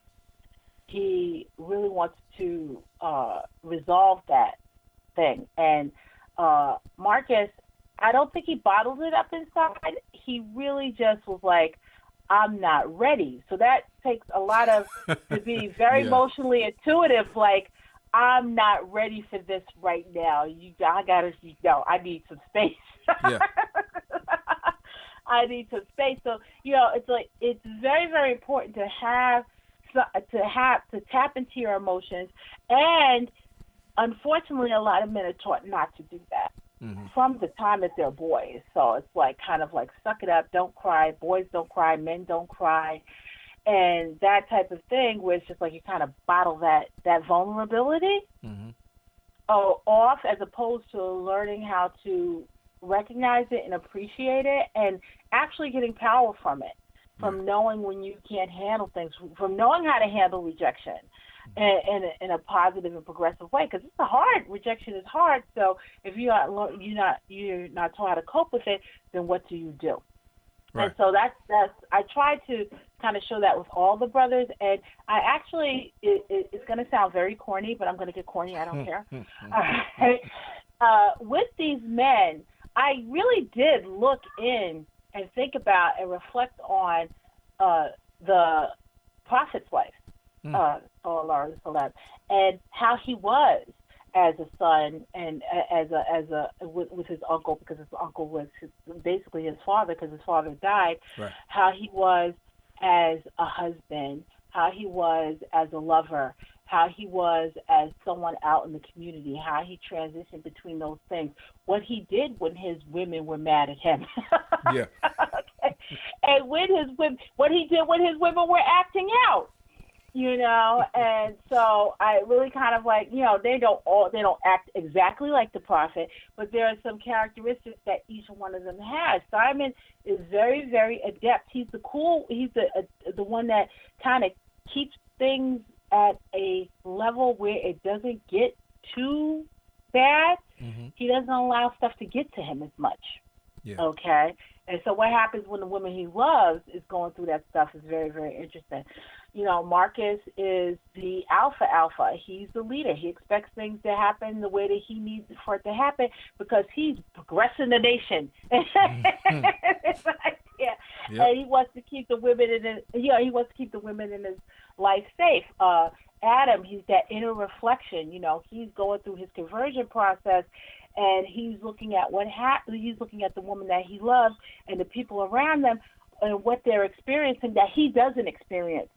he really wants to uh, resolve that thing. And uh, Marcus, I don't think he bottled it up inside. He really just was like, I'm not ready. So that takes a lot of to be [LAUGHS] very yeah. emotionally intuitive. Like I'm not ready for this right now. You, I gotta, you know, I need some space. Yeah. [LAUGHS] I need some space. So you know, it's like it's very, very important to have to have to tap into your emotions, and unfortunately, a lot of men are taught not to do that mm-hmm. from the time that they're boys. So it's like kind of like suck it up, don't cry. Boys don't cry, men don't cry, and that type of thing. Where it's just like you kind of bottle that that vulnerability mm-hmm. oh, off, as opposed to learning how to recognize it and appreciate it, and actually getting power from it, from knowing when you can't handle things, from knowing how to handle rejection in, in, a, in a positive and progressive way because it's a hard rejection is hard. So if you are you're not you're not taught how to cope with it, then what do you do? Right. And so that's that's I try to kind of show that with all the brothers, and I actually it, it, it's going to sound very corny, but I'm going to get corny. I don't care. uh, with these men, I really did look in and think about and reflect on uh, the prophet's wife mm. uh, Salah and how he was as a son and as a as a with, with his uncle because his uncle was his, basically his father because his father died. Right. How he was as a husband, how he was as a lover, how he was as someone out in the community, how he transitioned between those things, what he did when his women were mad at him. Yeah. [LAUGHS] okay. And when his women, what he did when his women were acting out, you know, and so I really kind of like, you know, they don't all they don't act exactly like the prophet, but there are some characteristics that each one of them has. Simon is very, very adept. He's the cool. He's the uh, the one that kind of keeps things at a level where it doesn't get too bad. hmm He doesn't allow stuff to get to him as much. Yeah. Okay. And so what happens when the woman he loves is going through that stuff is very, very interesting. You know, Marcus is the alpha alpha. He's the leader. He expects things to happen the way that he needs for it to happen because he's progressing the nation. Like, [LAUGHS] yeah. Yep. And he wants to keep the women in his yeah, he wants to keep the women in his life safe. Uh Adam, he's that inner reflection, you know, he's going through his conversion process and he's looking at what happened. He's looking at the woman that he loves and the people around them and what they're experiencing that he doesn't experience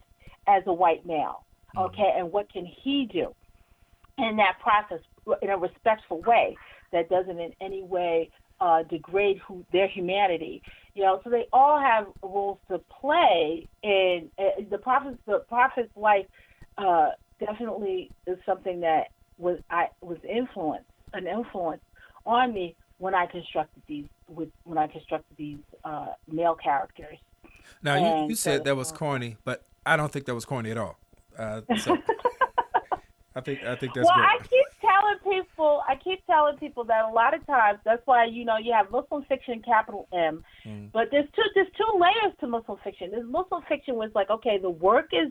as a white male. Okay, and what can he do in that process in a respectful way that doesn't in any way uh, degrade who their humanity. You know, so they all have roles to play, and uh, the prophet's the prophet's life uh, definitely is something that was I was influence an influence on me when I constructed these with when I constructed these uh, male characters. Now you, And you said so, that was uh, corny, but I don't think that was corny at all. Uh, [LAUGHS] so I think I think that's well, great. I keep telling people, I keep telling people that a lot of times that's why you know you have Muslim fiction, capital M, Mm. but there's two there's two layers to Muslim fiction. There's Muslim fiction was like okay, the work is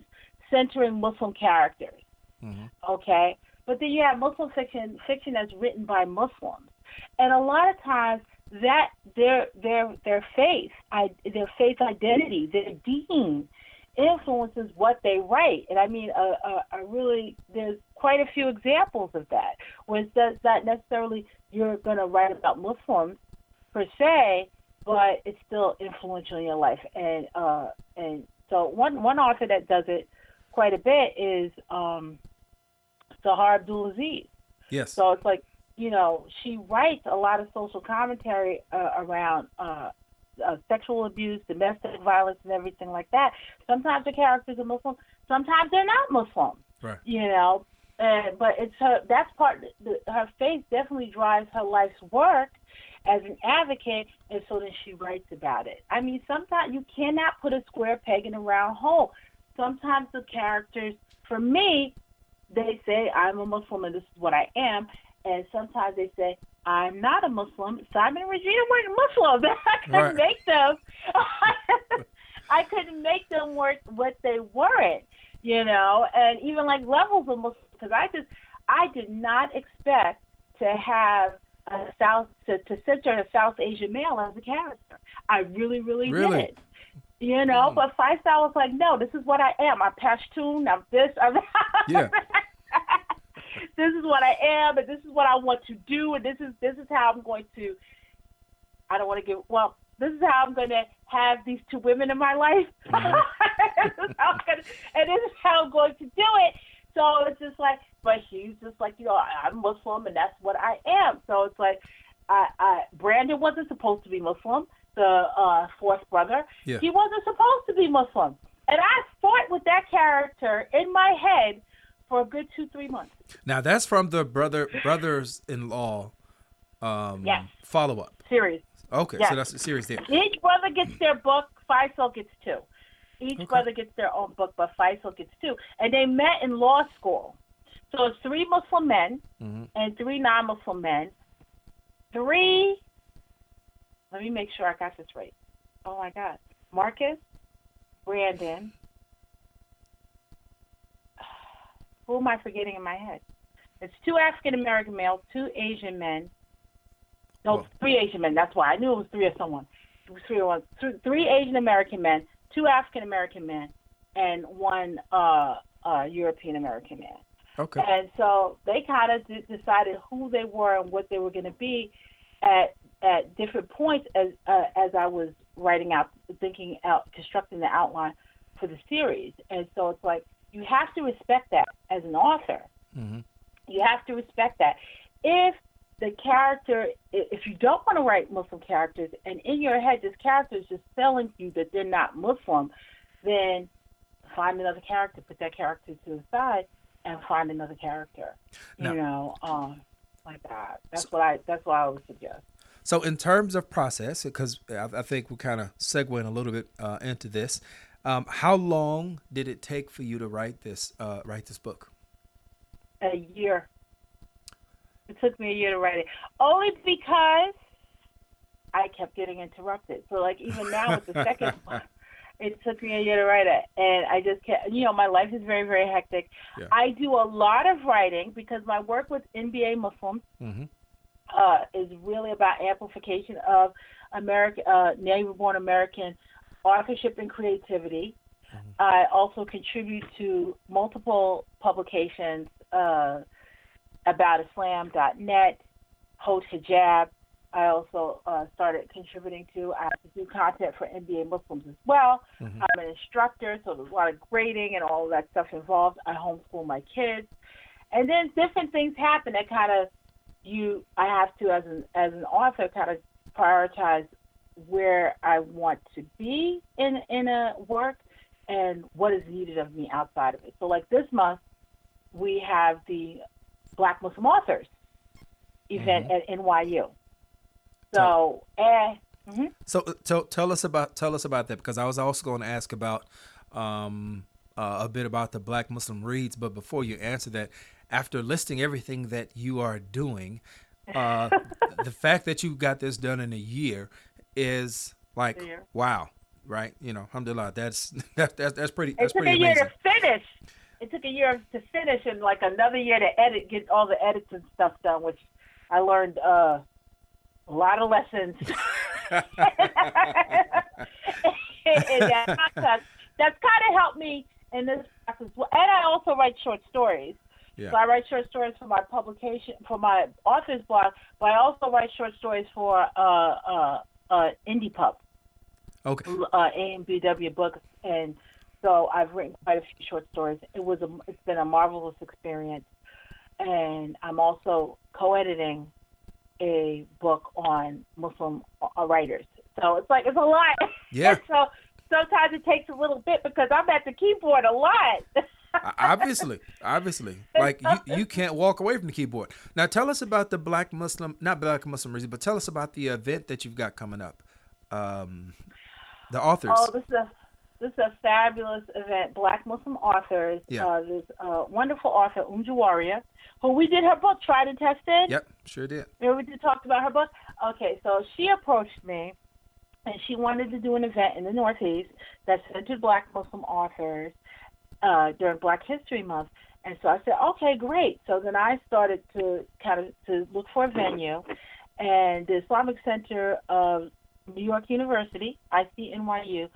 centering Muslim characters, Mhm. okay, but then you have Muslim fiction fiction that's written by Muslims, and a lot of times that their their their faith, I, their faith identity, their deen influences what they write. And I mean, a, a, a really, there's quite a few examples of that, where it says not necessarily you're going to write about Muslims per se, but it's still influential in your life. And uh, and so one one author that does it quite a bit is um, Sahar Abdulaziz. Yes. So it's like, you know, she writes a lot of social commentary uh, around uh, uh, sexual abuse, domestic violence, and everything like that. Sometimes the characters are Muslim, sometimes they're not Muslim. Right. You know, and, but it's her. That's part. The, her faith definitely drives her life's work as an advocate, and so then she writes about it. I mean, sometimes you cannot put a square peg in a round hole. Sometimes the characters, for me, they say I'm a Muslim and this is what I am, and sometimes they say I'm not a Muslim. Simon and Regina weren't Muslim. [LAUGHS] I couldn't Right. make them. [LAUGHS] I couldn't make them work what they weren't, you know. And even like levels of Muslim, because I just I did not expect to have a South to, to center a South Asian male as a character. I really, really, Really? did. You know, hmm. but Faisal was like, no, this is what I am. I'm Pashtun. I'm this. I'm that. Yeah. [LAUGHS] this is what I am, and this is what I want to do, and this is this is how I'm going to. I don't want to give. Well, this is how I'm going to have these two women in my life, This is how I'm gonna- and this is how I'm going to do it. So it's just like, but he's just like, you know, I'm Muslim, and that's what I am. So it's like, I, I Brandon wasn't supposed to be Muslim, the uh, fourth brother. Yeah. He wasn't supposed to be Muslim, and I fought with that character in my head for a good two, three months. Now that's from the brother brothers-in-law um, Yes. follow up. Series. Okay, Yes. so that's a series there. Each brother gets their book. Faisal gets two. Each Okay. brother gets their own book, but Faisal gets two. And they met in law school. So it's three Muslim men Mhm. and three non-Muslim men. Three. Let me make sure I got this right. Oh my God, Marcus, Brandon. Who am I forgetting in my head? It's two African American males, two Asian men. No, three Asian men. That's why I knew it was three or someone. It was three or one. Three, three Asian American men, two African American men, and one uh, uh, European American man. Okay. And so they kind of d- decided who they were and what they were going to be at at different points as uh, as I was writing out, thinking out, constructing the outline for the series. And so it's like you have to respect that as an author. Mhm. You have to respect that. If the character, if you don't want to write Muslim characters, and in your head this character is just telling you that they're not Muslim, then find another character, put that character to the side, and find another character. Now- you know, um, like that. That's what I. That's what I would suggest. So, in terms of process, because I, I think we're kind of segueing a little bit uh, into this, um, how long did it take for you to write this uh, write this book? A year. It took me a year to write it, only because I kept getting interrupted. So, like even now with the [LAUGHS] second one, it took me a year to write it, and I just kept. You know, my life is very, very hectic. Yeah. I do a lot of writing because my work with NBA Muslims Mm-hmm. uh, is really about amplification of American, uh, native-born American authorship and creativity. I also contribute to multiple publications uh, about Islam.net, Haute Hijab. I also uh, started contributing to. I have to do content for NBA Muslims as well. Mhm. I'm an instructor, so there's a lot of grading and all that stuff involved. I homeschool my kids, and then different things happen that kind of you. I have to, as an as an author, kind of prioritize where I want to be in in a work and what is needed of me outside of it. So, like this month, we have the Black Muslim Authors event at NYU. So, eh, mhm. So, uh, tell tell us about tell us about that because I was also going to ask about um, uh, a bit about the Black Muslim reads, but before you answer that, after listing everything that you are doing, uh, [LAUGHS] the fact that you got this done in a year is like A wow, right? You know, alhamdulillah, that's [LAUGHS] that, that's that's pretty it that's took a pretty year amazing. to finish. It took a year to finish and like another year to edit, get all the edits and stuff done, which I learned uh, a lot of lessons. [LAUGHS] in that process. That's kind of helped me in this process. And I also write short stories. Yeah. So I write short stories for my publication, for my author's blog, but I also write short stories for uh, uh, uh, Indie Pub, Okay. uh, AMBW Books, and so I've written quite a few short stories. It was a, it's been a marvelous experience, and I'm also co-editing a book on Muslim uh, writers. So it's like it's a lot. Yeah. [LAUGHS] so sometimes it takes a little bit because I'm at the keyboard a lot. [LAUGHS] Obviously, obviously, like you, you can't walk away from the keyboard. Now, tell us about the Black Muslim, not Black Muslim reason, but tell us about the event that you've got coming up. Um, the authors. Oh, this is a this is a fabulous event. Black Muslim authors. Yeah. Uh, this uh, wonderful author Um Jawaria, who we did her book Tried and Tested. Yep, sure did. Remember we did talked about her book. Okay, so she approached me, and she wanted to do an event in the Northeast that centered Black Muslim authors uh, during Black History Month. And so I said, okay, great. So then I started to kind of to look for a venue, and the Islamic Center of New York University, ICNYU,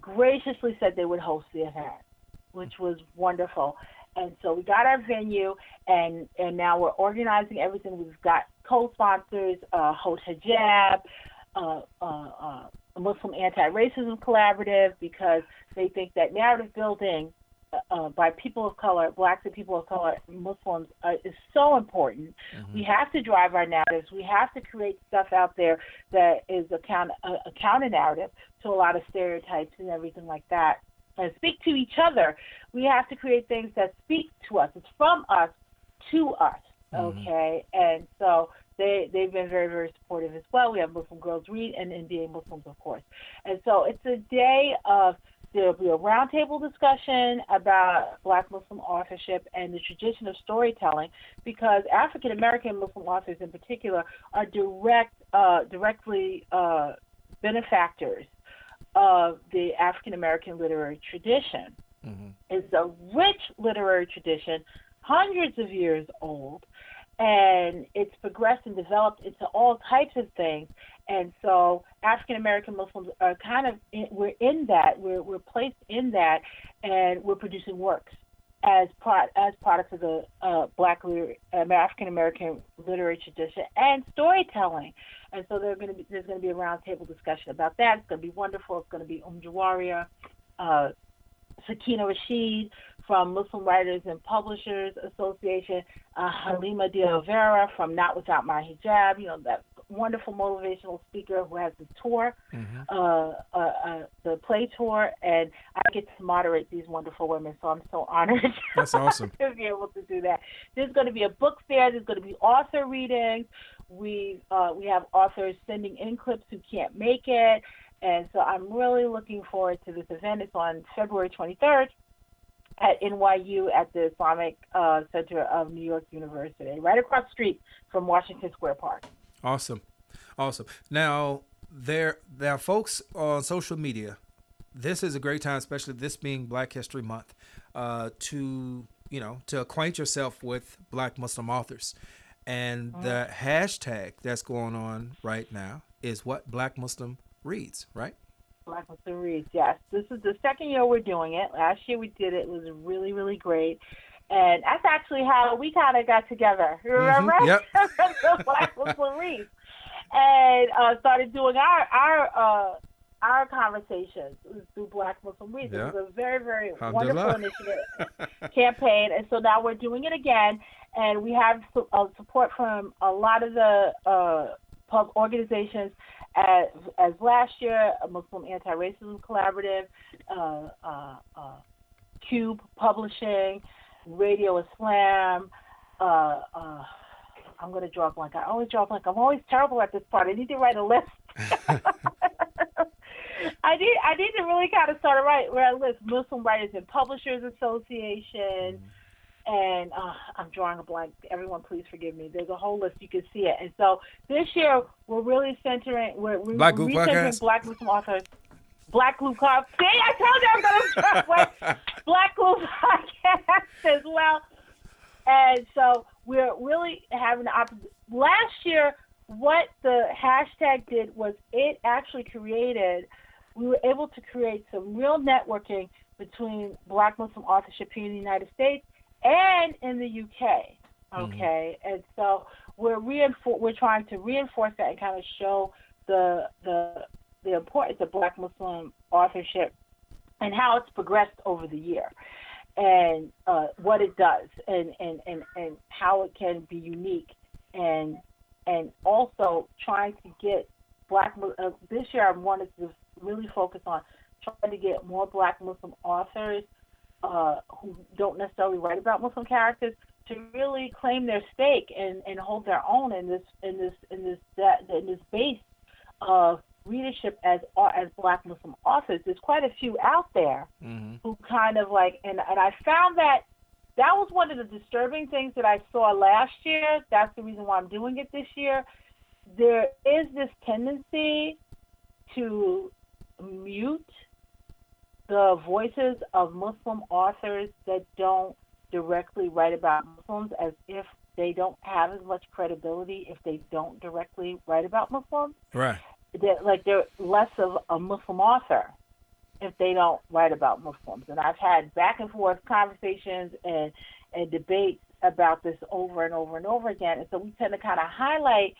graciously said they would host the event, which was wonderful. And so we got our venue, and and now we're organizing everything. We've got co-sponsors, uh, Haute Hijab, uh, uh, uh, Muslim Anti-Racism Collaborative, because they think that narrative building uh, by people of color, blacks and people of color, Muslims, uh, is so important. We have to drive our narratives. We have to create stuff out there that is a, counter, a, a counter narrative to a lot of stereotypes and everything like that. And speak to each other. We have to create things that speak to us. It's from us to us. Okay, and so they they've been very very supportive as well. We have Muslim Girls Read and NBA Muslims, of course, and so it's a day of there'll be a roundtable discussion about Black Muslim authorship and the tradition of storytelling, because African American Muslim authors in particular are direct uh, directly uh, benefactors of the African American literary tradition. Mhm. It's a rich literary tradition, hundreds of years old, and it's progressed and developed into all types of things. And so African American Muslims are kind of in, we're in that we're we're placed in that, and we're producing works as as products of the uh, Black African American literary tradition and storytelling. And so there's going to be there's going to be a roundtable discussion about that. It's going to be wonderful. It's going to be Um Jawaria, uh, Sakina Rashid from Muslim Writers and Publishers Association, uh, Halima de from Not Without My Hijab. You know that wonderful motivational speaker who has the tour, mm-hmm. uh, uh, uh, the play tour, and I get to moderate these wonderful women. So I'm so honored. [LAUGHS] That's awesome to be able to do that. There's going to be a book fair. There's going to be author readings. We uh, we have authors sending in clips who can't make it, and so I'm really looking forward to this event. It's on February 23rd at NYU at the Islamic uh, Center of New York University, right across the street from Washington Square Park. Awesome, awesome. Now there, there are folks on social media. This is a great time, especially this being Black History Month, uh, to you know to acquaint yourself with Black Muslim authors, and mm-hmm. the hashtag that's going on right now is what Black Muslim reads, right? Black Muslim reads, yes. This is the second year we're doing it. Last year we did it. It was really, really great. And that's actually how we kind of got together. You mm-hmm. remember? Mm-hmm. Yep. [LAUGHS] Black. And uh, started doing our our uh, our conversations through Black Muslim Reads. Yep. It was a very, very wonderful initiative [LAUGHS] campaign. And so now we're doing it again. And we have uh, support from a lot of the uh, pub organizations as, as last year, Muslim Anti-Racism Collaborative, uh, uh, uh, Kube Publishing, Radio Islam. Uh, uh, I'm going to draw a blank. I always draw a blank. I'm always terrible at this part. I need to write a list. [LAUGHS] I need I need to really kind of start to write where I list Muslim Writers and Publishers Association. Mm-hmm and uh, I'm drawing a blank. Everyone, please forgive me. There's a whole list. You can see it. And so this year we're really centering. We're, we're Black Group recentering Black Muslim authors. Black Group Club. See, I told you I'm going to try Black Glue podcast as well. And so we're really having the opposite. Last year, what the hashtag did was it actually created. We were able to create some real networking between Black Muslim authorship here in the United States and in the UK. Mm-hmm. Okay, mm-hmm. and so we're reinfor- we're trying to reinforce that and kind of show the the the importance of Black Muslim authorship and how it's progressed over the year and uh, what it does and, and, and, and how it can be unique and and also trying to get black uh, this year I wanted to really focus on trying to get more black Muslim authors uh, who don't necessarily write about Muslim characters to really claim their stake and, and hold their own in this in this in this that in this base of readership as as Black Muslim authors. There's quite a few out there mm-hmm. who kind of like and and I found that that was one of the disturbing things that I saw last year. That's the reason why I'm doing it this year. There is this tendency to mute the voices of Muslim authors that don't directly write about Muslims as if they don't have as much credibility if they don't directly write about Muslims. Right. That like they're less of a Muslim author if they don't write about Muslims. And I've had back and forth conversations and and debates about this over and over and over again. And so we tend to kind of highlight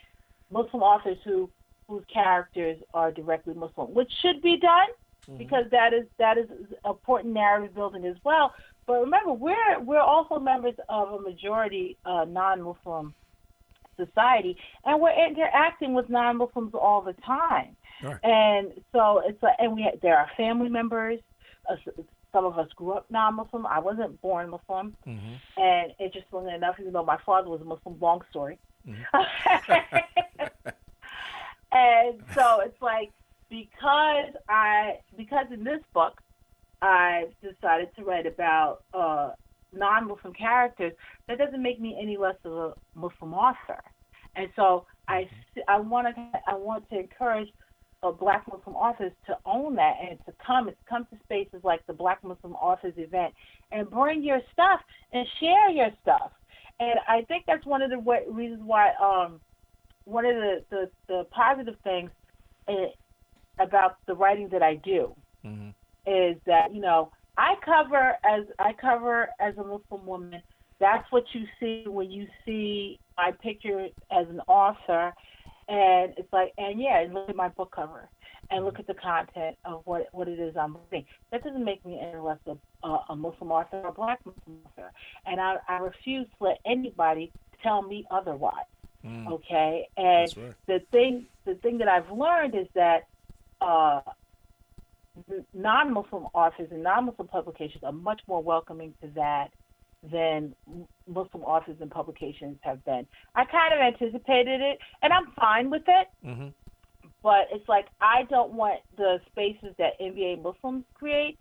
Muslim authors who whose characters are directly Muslim, which should be done mm-hmm. because that is that is important narrative building as well. But remember, we're we're also members of a majority uh, non-Muslim society, and we're interacting with non-Muslims all the time. Right. And so it's like, and we there are family members. Uh, some of us grew up non-Muslim. I wasn't born Muslim, mm-hmm. and interestingly enough, even though my father was a Muslim, long story. Mm-hmm. [LAUGHS] [LAUGHS] and so it's like because I because in this book I decided to write about uh, non-Muslim characters, that doesn't make me any less of a Muslim author. And so I I want to I want to encourage uh, Black Muslim authors to own that and to come come to spaces like the Black Muslim Authors event and bring your stuff and share your stuff. And I think that's one of the reasons why um, one of the, the, the positive things about the writing that I do mm-hmm. is that you know I cover as I cover as a Muslim woman. That's what you see when you see my picture as an author, and it's like, and yeah, and look at my book cover, and look at the content of what what it is I'm reading. That doesn't make me any less a, a, a Muslim author or a Black Muslim author, and I, I refuse to let anybody tell me otherwise. Mm. Okay, and right. the thing the thing that I've learned is that uh, non-Muslim authors and non-Muslim publications are much more welcoming to that than Muslim authors and publications have been. I kind of anticipated it, and I'm fine with it. hmm But it's like I don't want the spaces that NBA Muslims create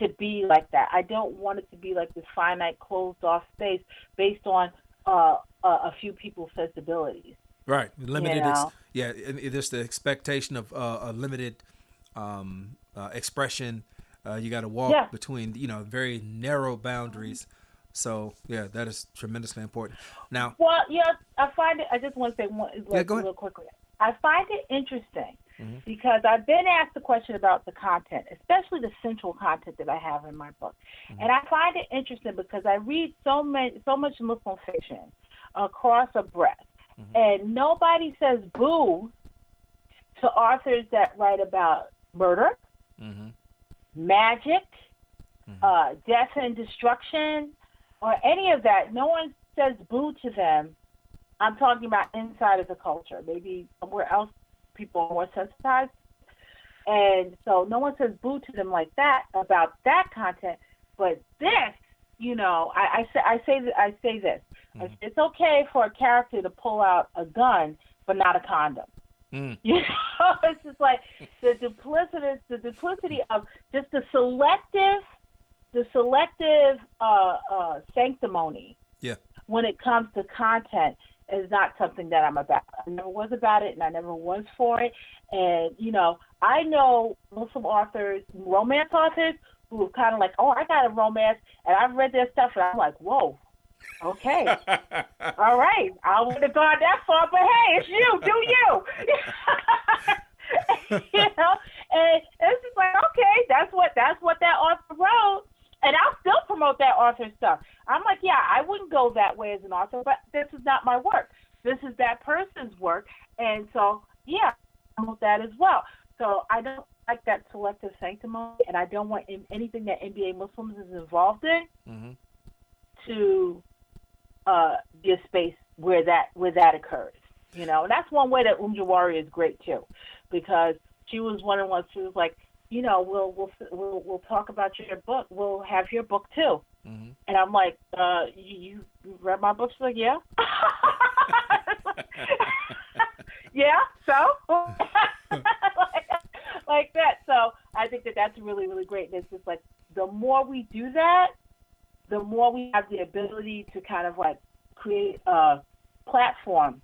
to be like that. I don't want it to be like this finite, closed-off space based on uh, a, a few people's sensibilities. Right. Limited. Ex- know? yeah. and There's the expectation of uh, a limited um, uh, expression. Uh, you got to walk Yeah. between you know very narrow boundaries. So yeah, that is tremendously important. Now, Well, yeah, I find it. I just want to say one Yeah, like, go ahead. real quickly. I find it interesting Mhm. because I've been asked the question about the content, especially the central content that I have in my book, Mm-hmm. and I find it interesting because I read so many, so much Muslim fiction across a breadth, Mm-hmm. and nobody says boo to authors that write about murder, hmm magic, Mm-hmm. uh, death and destruction, or any of that. No one says boo to them. I'm talking about inside of the culture. Maybe somewhere else people are more sensitized. And so no one says boo to them like that about that content. But this, you know, I, I say I say I say this. I say It's okay for a character to pull out a gun, but not a condom. Mm. [LAUGHS] You know, it's just like the duplicitous, the duplicity of just the selective, the selective uh, uh, sanctimony Yeah. when it comes to content is not something that I'm about. I never was about it, and I never was for it. And you know, I know Muslim authors, romance authors, who are kind of like, oh, I got a romance, and I've read their stuff, and I'm like, whoa, okay. [LAUGHS] All right, I wouldn't have gone that far, but hey, it's you. Do you? [LAUGHS] you know, and it's just like, okay, that's what that's what that author wrote, and I'll still promote that author stuff. I'm like, yeah, I wouldn't go that way as an author, but this is not my work. This is that person's work, and so yeah, I promote that as well. So I don't like that selective sanctimony, and I don't want anything that NBA Muslims is involved in hmm to uh, be a space where that where that occurs. You know, and that's one way that Um Jawari is great too, because she was one of the ones who was like, you know, we'll we'll we'll we'll talk about your book. We'll have your book too. hmm And I'm like, uh, you, you read my book? She's like, yeah. [LAUGHS] yeah. So. like, [LAUGHS] like that. So I think that that's really really great. And it's just like the more we do that, the more we have the ability to kind of like create a platform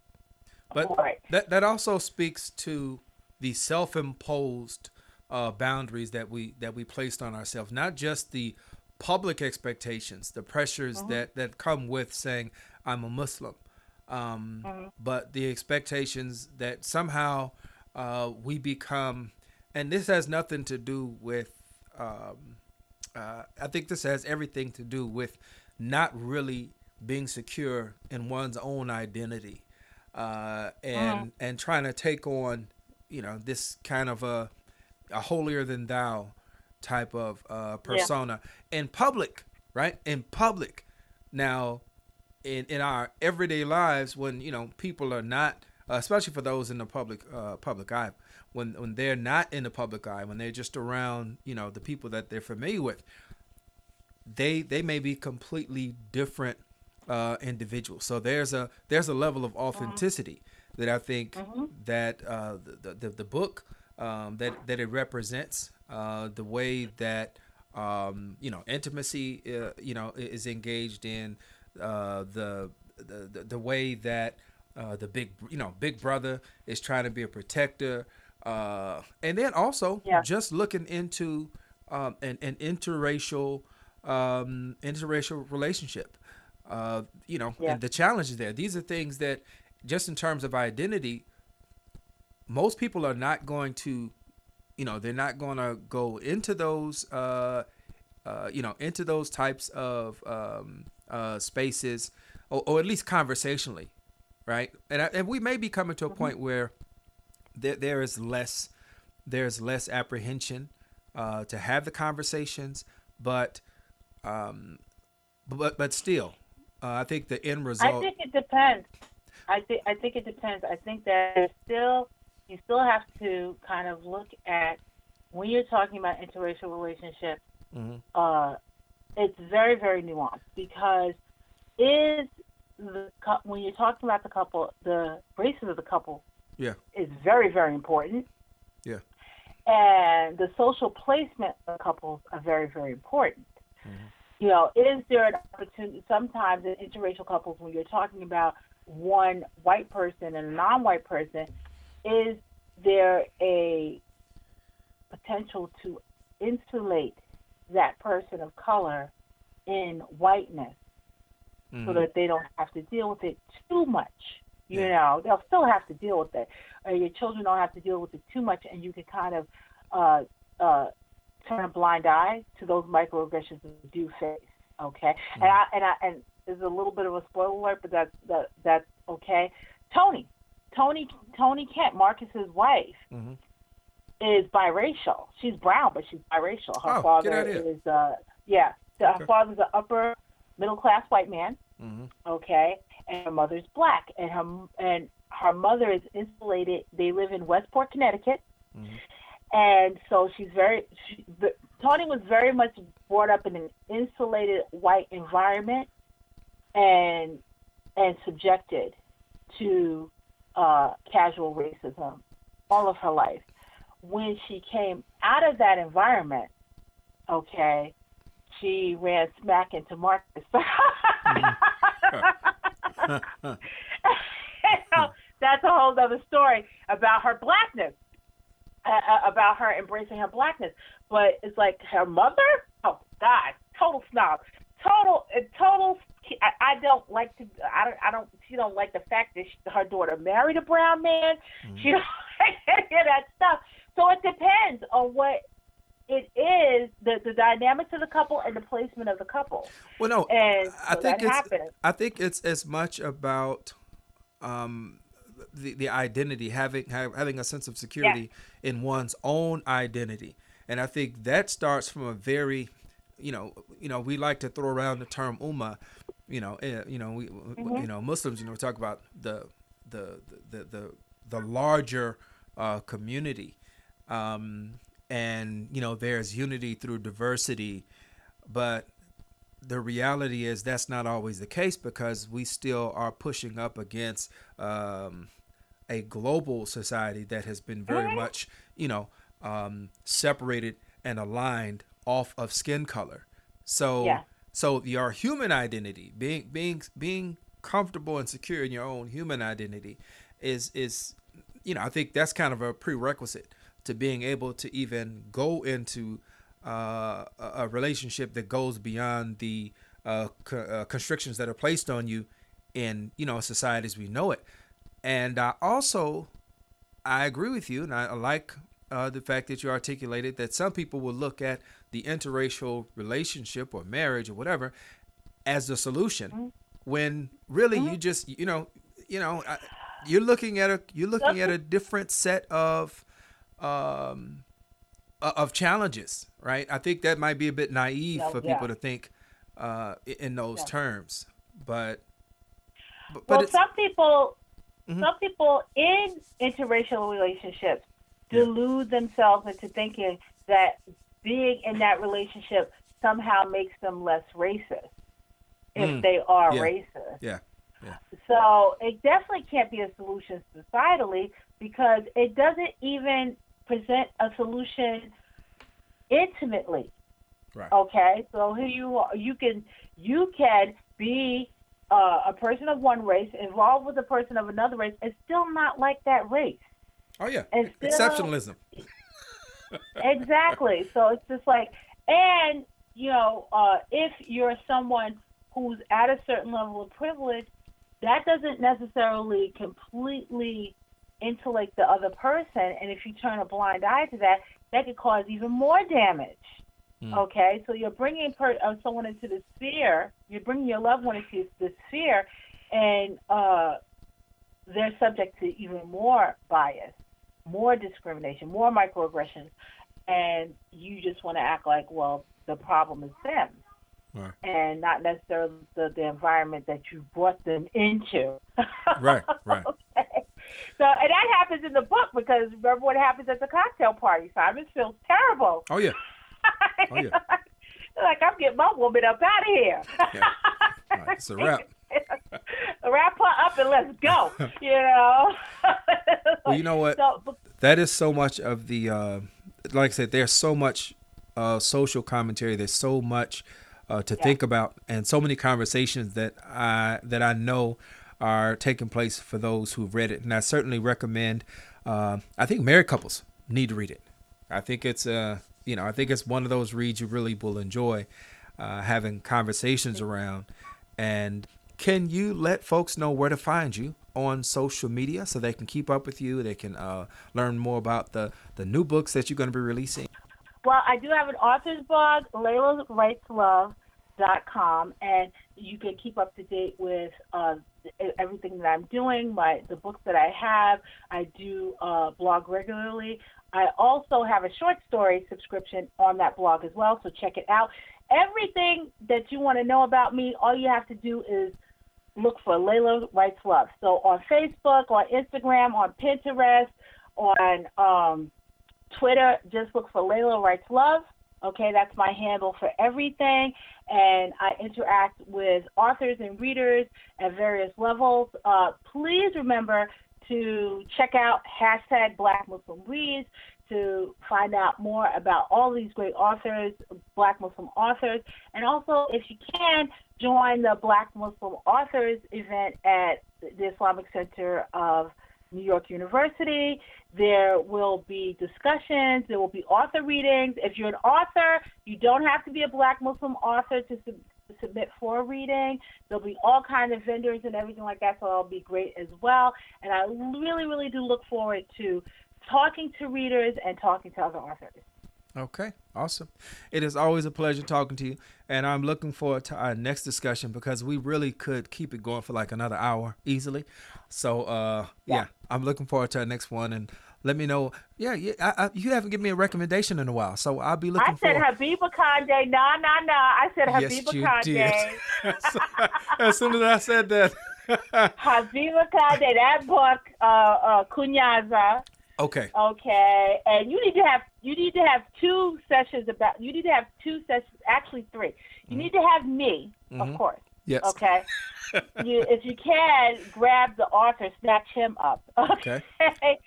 But that that also speaks to the self-imposed uh, boundaries that we that we placed on ourselves, not just the public expectations, the pressures that that come with saying I'm a Muslim, um, but the expectations that somehow uh, we become, and this has nothing to do with. Um, uh, I think this has everything to do with not really being secure in one's own identity, uh, and and trying to take on, you know, this kind of a, a holier than thou type of uh, persona in public, right? In public. Now, in in our everyday lives, when you know people are not, uh, especially for those in the public uh, public eye, when when they're not in the public eye, when they're just around, you know, the people that they're familiar with, they they may be completely different uh, individuals. So there's a there's a level of authenticity that I think that uh, the, the the book um, that that it represents, uh, the way that um, you know intimacy uh, you know is engaged in, uh, the, the the way that uh, the big you know big brother is trying to be a protector, uh, and then also Yeah. just looking into um, an, an interracial um, interracial relationship. Uh, you know, Yeah. and the challenges there. These are things that, just in terms of identity, most people are not going to, you know, they're not going to go into those uh, uh, you know, into those types of um, uh, spaces, or, or, at least conversationally, right? And, I, and we may be coming to a mm-hmm. point where there, there is less there's less apprehension uh, to have the conversations, but um, but but still, uh, I think the end result. I think it depends. I think I think it depends. I think that still you still have to kind of look at when you're talking about interracial relationships. Mm-hmm. Uh, it's very very nuanced because is the when you're talking about the couple, the races of the couple, yeah, is very very important. Yeah, and the social placement of couples are very very important. Mm-hmm. You know, is there an opportunity? Sometimes in interracial couples, when you're talking about one white person and a non-white person, is there a potential to insulate that person of color in whiteness mm-hmm. so that they don't have to deal with it too much? You yeah. know, they'll still have to deal with it. Or your children don't have to deal with it too much, and you can kind of uh, uh, turn a blind eye to those microaggressions that you do face. Okay, mm-hmm. and I and I and is a little bit of a spoiler alert, but that's that that's okay. Toni, Toni, Toni Kent, Marcus's wife, mm-hmm. is biracial. She's brown, but she's biracial. Her oh, father is uh yeah, okay. her father's an upper middle class white man. Mm-hmm. Okay, and her mother's black, and her and her mother is insulated. They live in Westport, Connecticut. Mm-hmm. And so she's very, she, Toni was very much brought up in an insulated white environment and and subjected to uh, casual racism all of her life. When she came out of that environment, okay, she ran smack into Marcus. [LAUGHS] that's a whole other story about her blackness, uh, about her embracing her blackness. But it's like her mother, oh God, total snob, total, total I, I don't like to. I don't. I don't. She don't like the fact that she, her daughter married a brown man. Mm-hmm. She [LAUGHS] don't like any of that stuff. So it depends on what it is the the dynamics of the couple and the placement of the couple. Well, no, and so I think it's. Happens. I think it's as much about um, the the identity, having having a sense of security yes. in one's own identity, and I think that starts from a very you know, you know, we like to throw around the term ummah, you know, uh, you know, we, mm-hmm. you know, Muslims, you know, talk about the the the the, the larger uh, community, um, and you know, there's unity through diversity, but the reality is that's not always the case because we still are pushing up against um, a global society that has been very mm-hmm. much, you know, um, separated and aligned off of skin color. So. Yeah so your human identity, being being being comfortable and secure in your own human identity, is is you know I think that's kind of a prerequisite to being able to even go into uh, a relationship that goes beyond the uh, co- uh, constrictions that are placed on you in you know society as we know it. And I also I agree with you, and I, like uh, the fact that you articulated that some people will look at the interracial relationship or marriage or whatever as the solution mm-hmm. when really mm-hmm. you just you know you know you're looking at a you're looking at a different set of um of challenges right i think that might be a bit naive for yeah. people to think uh in those yeah. terms but but, well some people mm-hmm. some people in interracial relationships delude themselves into thinking that being in that relationship somehow makes them less racist if mm. they are yeah. racist. Yeah. Yeah. So it definitely can't be a solution societally because it doesn't even present a solution intimately. Right. Okay, so here you are. You can you can be uh, a person of one race involved with a person of another race and still not like that race. Oh yeah, and still, exceptionalism exactly. So it's just like, and you know, uh, if you're someone who's at a certain level of privilege, that doesn't necessarily completely insulate the other person. And if you turn a blind eye to that, that could cause even more damage. Mm. Okay, so you're bringing per- uh, someone into the sphere. You're bringing your loved one into the sphere, and uh, they're subject to even more bias, more discrimination, more microaggressions, and you just want to act like, well, the problem is them, right. and not necessarily the, the environment that you brought them into. [LAUGHS] right, right. okay. So, and that happens in the book because remember what happens at the cocktail party. Simon feels terrible. Oh yeah. [LAUGHS] Oh yeah. like I'm getting my woman up out of here. yeah. Right, it's a wrap. [LAUGHS] [LAUGHS] wrap her up and let's go. you know. [LAUGHS] well, you know what? [LAUGHS] So, that is so much of the. Uh, like I said, there's so much uh, social commentary. There's so much uh, to yeah. think about, and so many conversations that I that I know are taking place for those who've read it. And I certainly recommend. Uh, I think married couples need to read it. I think it's uh, you know, I think it's one of those reads you really will enjoy uh, having conversations around. And can you let folks know where to find you on social media so they can keep up with you? They can uh, learn more about the, the new books that you're going to be releasing. Well, I do have an author's blog, LaylaWritesLove.com, and you can keep up to date with uh, everything that I'm doing, my the books that I have. I do uh, blog regularly. I also have a short story subscription on that blog as well, so check it out. Everything that you want to know about me, all you have to do is look for Layla Writes Love. So on Facebook, on Instagram, on Pinterest, on um, Twitter, just look for Layla Writes Love. Okay, that's my handle for everything. And I interact with authors and readers at various levels. Uh, please remember to check out hashtag Black Muslim Reads to find out more about all these great authors, Black Muslim authors, and also, if you can, join the Black Muslim Authors event at the Islamic Center of New York University. There will be discussions, there will be author readings. If you're an author, you don't have to be a Black Muslim author to submit for a reading. There'll be all kinds of vendors and everything like that, so that'll be great as well. And I really, really do look forward to talking to readers and talking to other authors. Okay, awesome. It is always a pleasure talking to you, and I'm looking forward to our next discussion because we really could keep it going for like another hour easily. So, uh, yeah. yeah I'm looking forward to our next one, and let me know. Yeah, yeah. I, I, you haven't given me a recommendation in a while, so I'll be looking. I said forward. Habeeb Akande. No, no, no. I said Habiba yes, you Kande. [LAUGHS] as soon as I said that. [LAUGHS] Habeeb Akande. That book, uh, uh, Kunyaza. Okay. Okay, and you need to have you need to have two sessions about. You need to have two sessions, actually three. You mm-hmm. need to have me, mm-hmm. of course. Yes. Okay. [LAUGHS] you, if you can, grab the author, snatch him up. [LAUGHS] Okay. okay.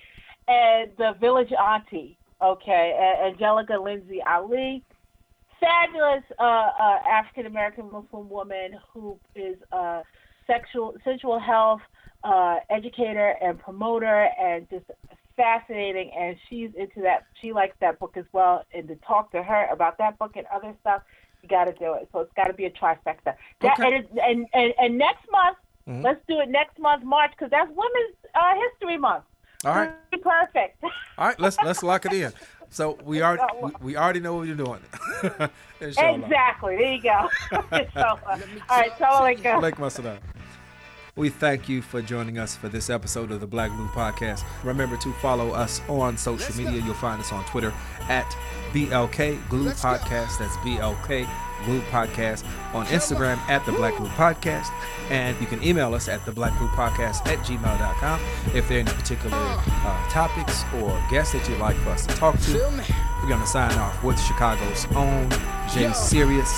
and the village auntie. Okay, Angelica Lindsey-Ali, fabulous uh, uh, African American Muslim woman who is a sexual sensual health uh, educator and promoter, and just fascinating, and she's into that. She likes that book as well, and to talk to her about that book and other stuff, you got to do it. So it's got to be a trifecta. That, okay. and, and, and, and next month, mm-hmm. let's do it next month, March, because that's Women's uh, History Month. All right. Perfect. All right, let's let's lock it in. So we already we, we already know what you're doing. [LAUGHS] exactly. There you go. [LAUGHS] All right. So we thank you for joining us for this episode of the Black Glue Podcast. Remember to follow us on social media. You'll find us on Twitter at BLK Glue Podcast. That's BLK Glue Podcast. On Instagram at the Black Glue Podcast. And you can email us at the Black Glue Podcast at gmail.com if there are any particular uh, topics or guests that you'd like for us to talk to. We're going to sign off with Chicago's own Jay Serious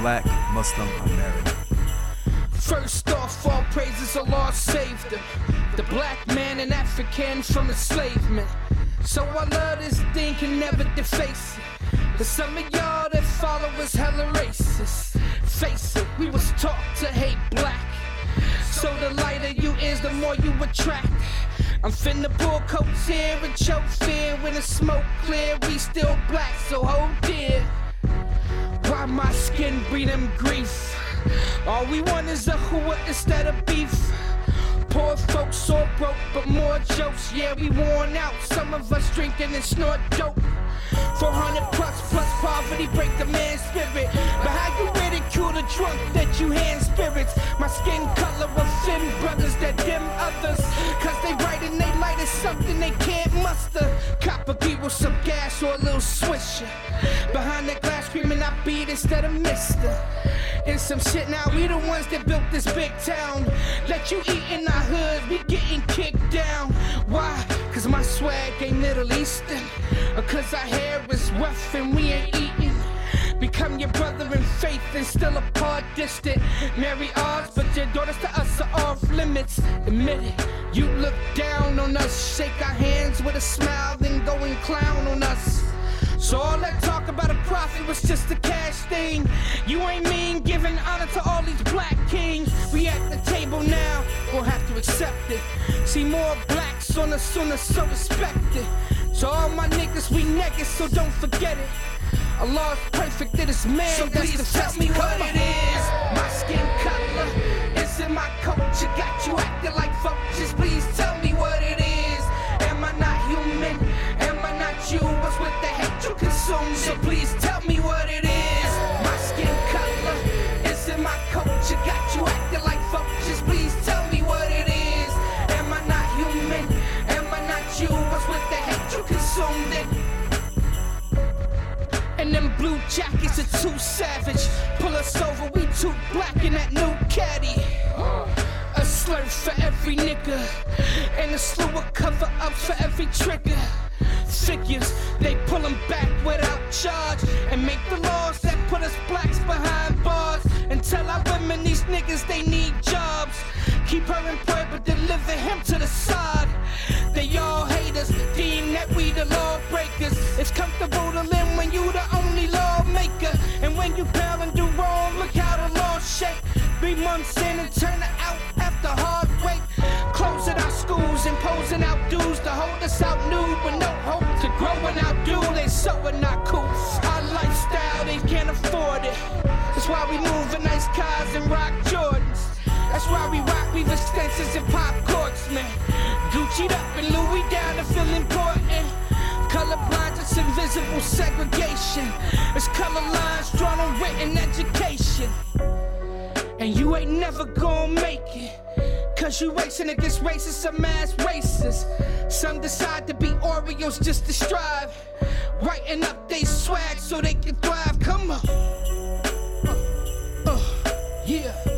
Black Muslim American. First off, all praises Allah saved him. The black man and African from enslavement. So I love this thing, can never deface it. Cause some of y'all that follow us hella racist. Face it, we was taught to hate black. So the lighter you is, the more you attract. I'm finna pull coats here and choke fear. When the smoke clear, we still black, so hold dear. Why my skin breathing grief? All we want is a hua instead of beef. Poor folks so broke but more jokes. Yeah, we worn out. Some of us drinking and snort dope. 400 plus plus poverty break the man's spirit. But how you ridicule the drunk that you hand spirits? My skin color offend brothers that dim others. Cause they write and they light is something they can't muster. Copper beat with some gas or a little swisher. Behind that glass screaming I beat instead of mister. In some shit now, we the ones that built this big town. Let you eat in our hood, we getting kicked down. Why? Cause my swag ain't Middle Eastern. Or cause our hair is rough and we ain't eating. Become your brother in faith and still apart, distant. Marry ours, but your daughters to us are off limits. Admit it, you look down on us. Shake our hands with a smile, then go and clown on us. So all that talk about a prophet was just a cash thing. You ain't mean giving honor to all these black kings. We at the table now, we'll have to accept it. See more blacks on the sooner, so respect it. So all my niggas, we naked, so don't forget it. Allah's perfect, it is man. So that's please tell me what it is. My skin color is in my culture. Got you acting like vultures. Please tell me what it is. Am I not human? Am I not you? What's with the consume? So please tell me what it is. My skin color is in my culture. Got you acting like vultures. Please tell me what it is. Am I not human? Am I not you? What's with the hate you consume? it? and them blue jackets are too savage. Pull us over, we too black in that new caddy. A slurp for every nigga, and a slew of cover ups for every trigger. Figures, they pull them back without charge, and make the laws that put us blacks behind bars. And tell our women these niggas they need jobs. Keep her employed, but deliver him to the side. They all hate us, deem that we the lawbreakers. It's comfortable to live when you the only lawmaker. And when you bail and do wrong, look how the law shake. Three months in and schools, out dues to hold us out nude with no hope to grow and outdo. They so are not cool. Our lifestyle, they can't afford it. That's why we move in nice cars and rock Jordans. That's why we rock weave extensions and pop corks, man. Gucci'd up and Louis down to feel important. Colorblind, it's invisible segregation. It's color lines drawn on written education. And you ain't never gonna make it. Cause you racing against racists, some mass racists. Some decide to be Oreos just to strive. Writing up they swag so they can thrive. Come on. Uh, uh, yeah.